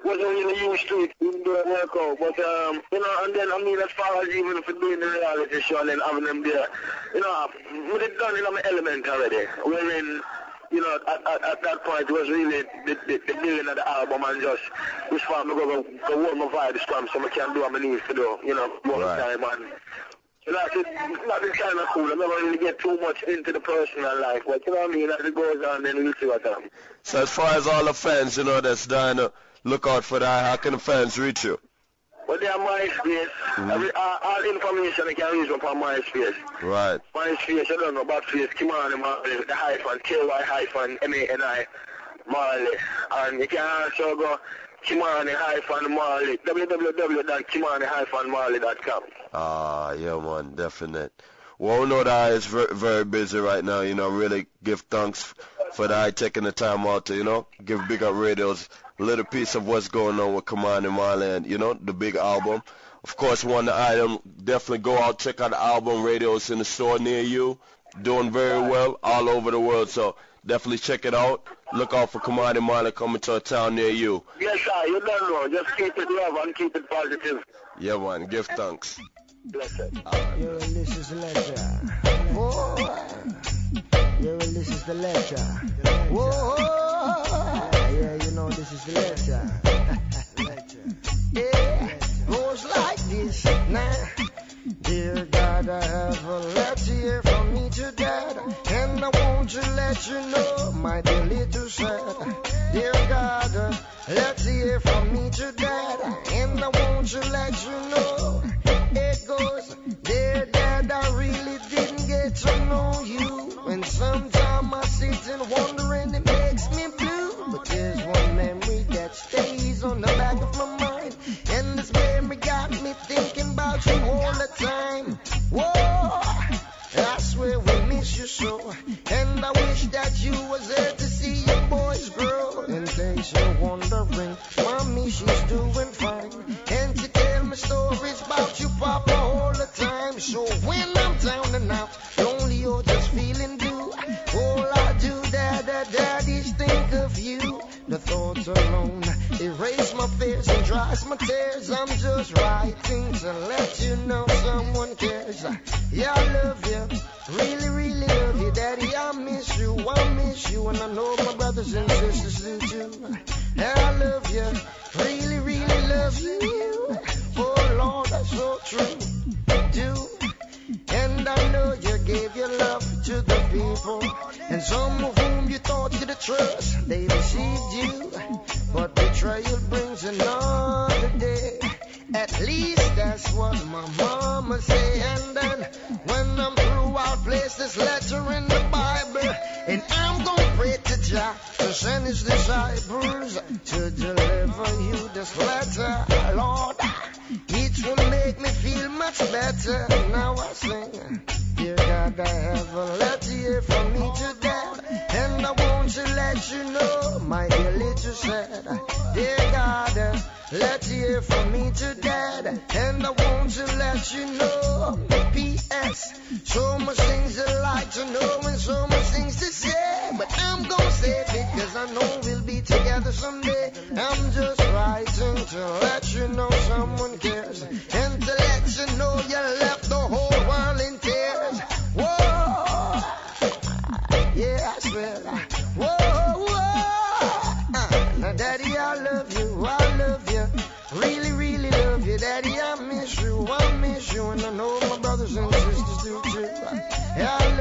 wasn't really used to it, didn't do it work out. But, um, you know, and then, I mean, as far as even for doing the reality show and then having them there, you know, with it done in my element already, wherein, you know, at, at, at that point it was really the, the, the building of the album and just which part me go, go, go my vibes from so I can do what I need to do, you know, more Right. time and you know, it's, that is kind of cool. I never really get too much into the personal life, but you know what I mean? As it goes on, then we'll see what happens. So as far as all the fans, you know, that's dying to look out for that, how can the fans reach you? But they are MySpace. Every, all, all information they can reach upon MySpace. Right. MySpace, I don't know about face, Ky-Mani Marley, the hyphen, K-Y hyphen, M-A-N-I, Marley. And you can also go Ky-Mani hyphen Marley, www.kimani-marley.com. Ah, yeah, man, definite. Well, we know that is very, very busy right now. You know, really give thanks for that taking the time out to, you know, give Big Up Radios little piece of what's going on with Ky-Mani Marley and, you know, the big album. Of course, one item, definitely go out, check out the album. Radios in the store near you. Doing very well all over the world, so definitely check it out. Look out for Ky-Mani Marley coming to a town near you. Yes, sir, you don't know. Just keep it love and keep it positive. Yeah, man, give thanks. Blessed. Yo, this is the lecture. Whoa. Yo, this is the lecture. Whoa. Goes like this now. Dear God, I have a letter from me to dad, and I want to let you know my dear God, uh, from me to dad, and I want to let you know it goes. Dear dad, I really didn't get to know you, and sometimes I sit and wonder, stays on the back of my mind, and this memory got me thinking about you all the time. Whoa, I swear we miss you so, and I wish that you was there to see your boys grow. In case you're wondering, mommy she's doing fine, and she tell me stories about you, papa, all the time. So when I'm down and out, lonely or just feeling blue, all I do, dad, dad, dad, is think of you. The thoughts alone erase my fears and dries my tears. I'm just writing to let you know someone cares. Yeah, I love you, really, really love you, daddy. I miss you, I miss you, and I know my brothers and sisters do too. Yeah, I love you, really, really love you. Oh Lord, that's so true. Do and I know you gave your love to the people, and some of whom you thought you could trust, they deceived you. But betrayal brings another day. At least that's what my mama say. And then when I'm through, I'll place this letter in the Bible, and I'm gonna pray to Jah to send his disciples to deliver you this letter, Lord. It will make me feel much better. Now I sing. Dear God, I have a letter here from me to dad. And I want to let you know, my dear little sad. Dear God, uh, letter here from me to dad. And I want to let you know, P.S. So much things I like to know and so much things to say. But I'm gonna say it because I know we'll be together someday. I'm just writing to let you know someone cares. And to let you know you left the whole world in tears. Whoa, yeah, I swear. Whoa, whoa. Uh, now, Daddy, I love you, I love you. Really, really love you, Daddy. I miss you, I miss you, and I know my brothers and sisters do too. Yeah,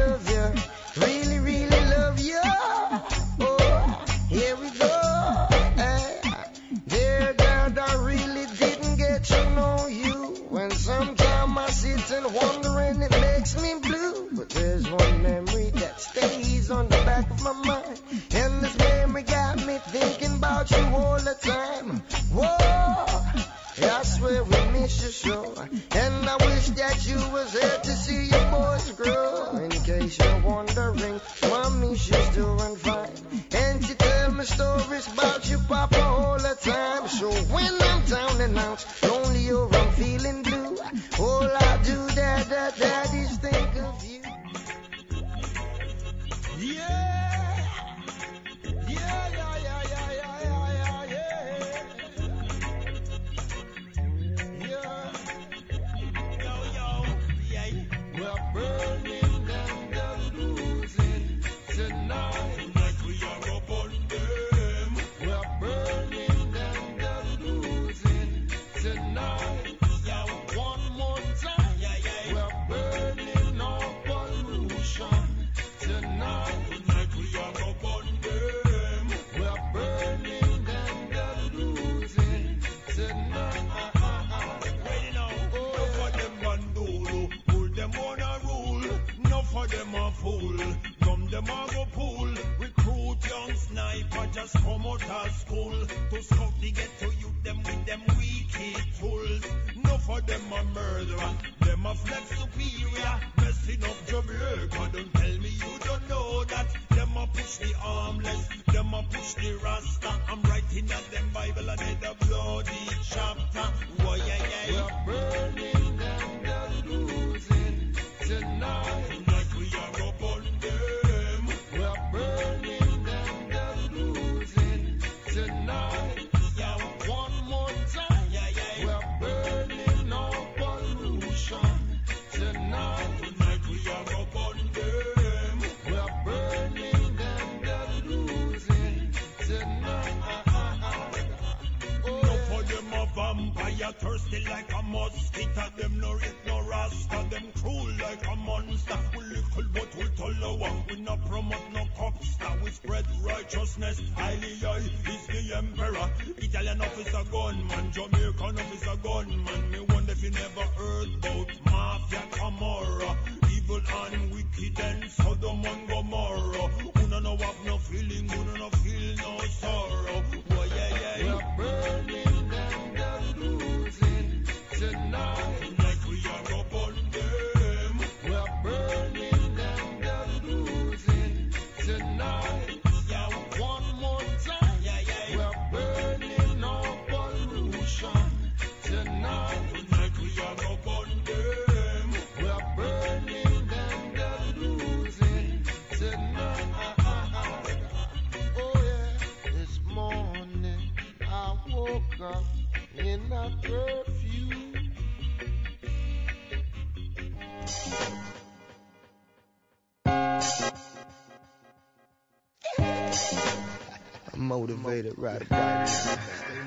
motivated right about now.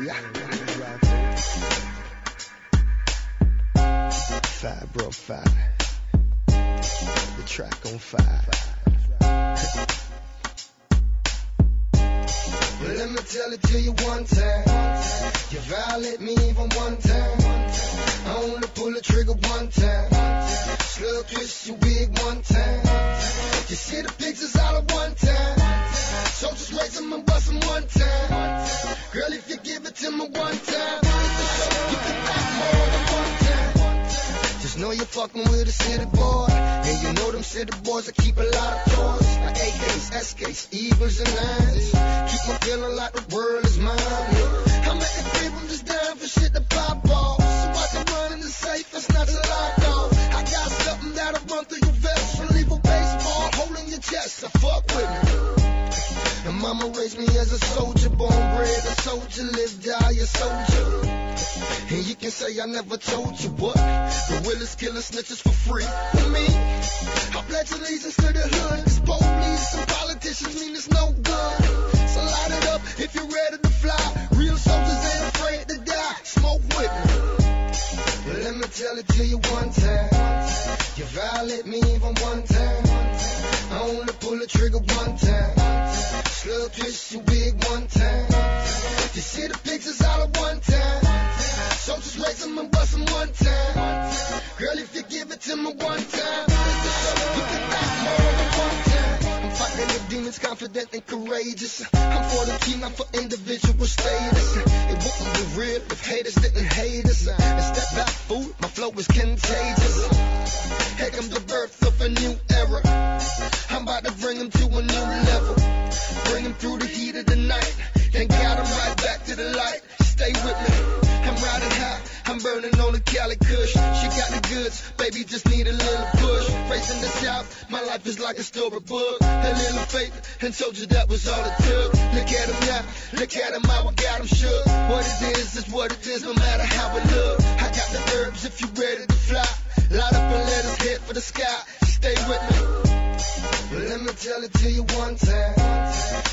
Yeah. Fire, bro, fire. The track on fire. Well, let me tell it to you one time. You violate me even one time. I only pull the trigger one time. Slow twist your wig one time. You see the pictures all at one time. So just raise them and bust them one time. Girl, if you give it to me one time, you can back more than one time. Just know you're fucking with a city boy. And you know them city boys that keep a lot of toys. Like AKs, SKs, evils, and nines. Keep me feeling like the world is mine. I'm at the crib, I'm just down for shit to pop off. So I can run in the safe and snatch a lock chest. So fuck with me. And mama raised me as a soldier, born bred a soldier, live, die a soldier. And you can say I never told you what. The realest killing snitches for free. For me, I pledge allegiance to the hood. Cause police and politicians mean it's no good. So light it up if you're ready to fly. Real soldiers ain't afraid to die. Smoke with me. But let me tell it to you one time. You violate me even one time. I only pull the trigger one time. Slow twist your wig one time. You see the pictures all at one time. So just raise them and bust them one time. Girl, if you give it to me one time, you can demons, confident and courageous. I'm for the team, not for individual status. It wouldn't be real if haters didn't hate us. And step back, fool, my flow is contagious. Heck, I'm the birth of a new era. I'm about to bring them to a new level. Bring them through the heat of the night. Then got them right back to the light. Stay with me. I'm riding high. I'm burning on the Cali Kush. She got the goods. Baby, just need a little push. Raised in the South. My life is like a storybook. A little faith and told you that was all it took. Look at him now. Look at him how I got him shook. What it is is what it is, no matter how it look. I got the herbs if you ready to fly. Light up and let us head for the sky. Stay with me. Let me tell it to you one time.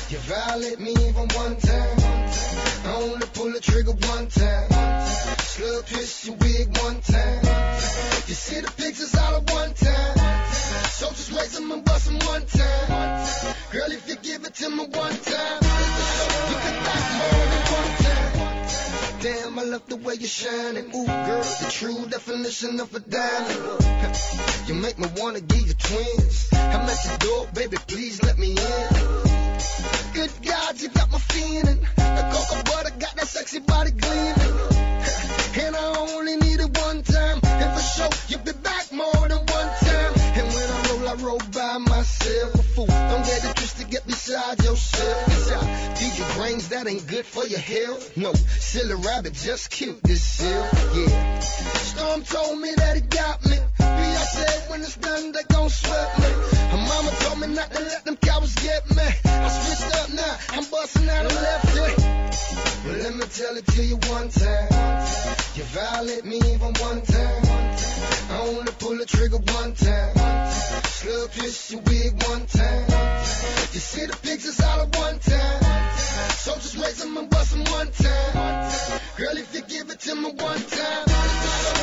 You violate me even one time. I only pull the trigger one time. Slug twist your wig one time. You see the pictures all at one time. So just raise them and bust them one time. Girl, if you give it to me one time, Damn, I love the way you're shining. Ooh, girl, the true definition of a diamond. You make me wanna give you twins. I'm at your door, baby, please let me in. Good God, you got my feeling. The cocoa butter got that sexy body gleaming. And I only need it one time. And for sure, you'll be back more than one time. And when I roll, I roll by myself. A fool, don't get it get beside yourself. I feed you brains that ain't good for your health. No, silly rabbit, just cute this silk. Yeah. Storm told me that he got me. I said when it's done, they gon' sweat me. Her mama told me not to let them cowards get me. I switched up now, I'm busting out a lefty. Well, let me tell it to you one time. You violate me even one time. I only pull the trigger one time. Slug twist your wig one time. You see the pictures all at one time. So just raise them and bust them one time. Girl, if you give it to me one time.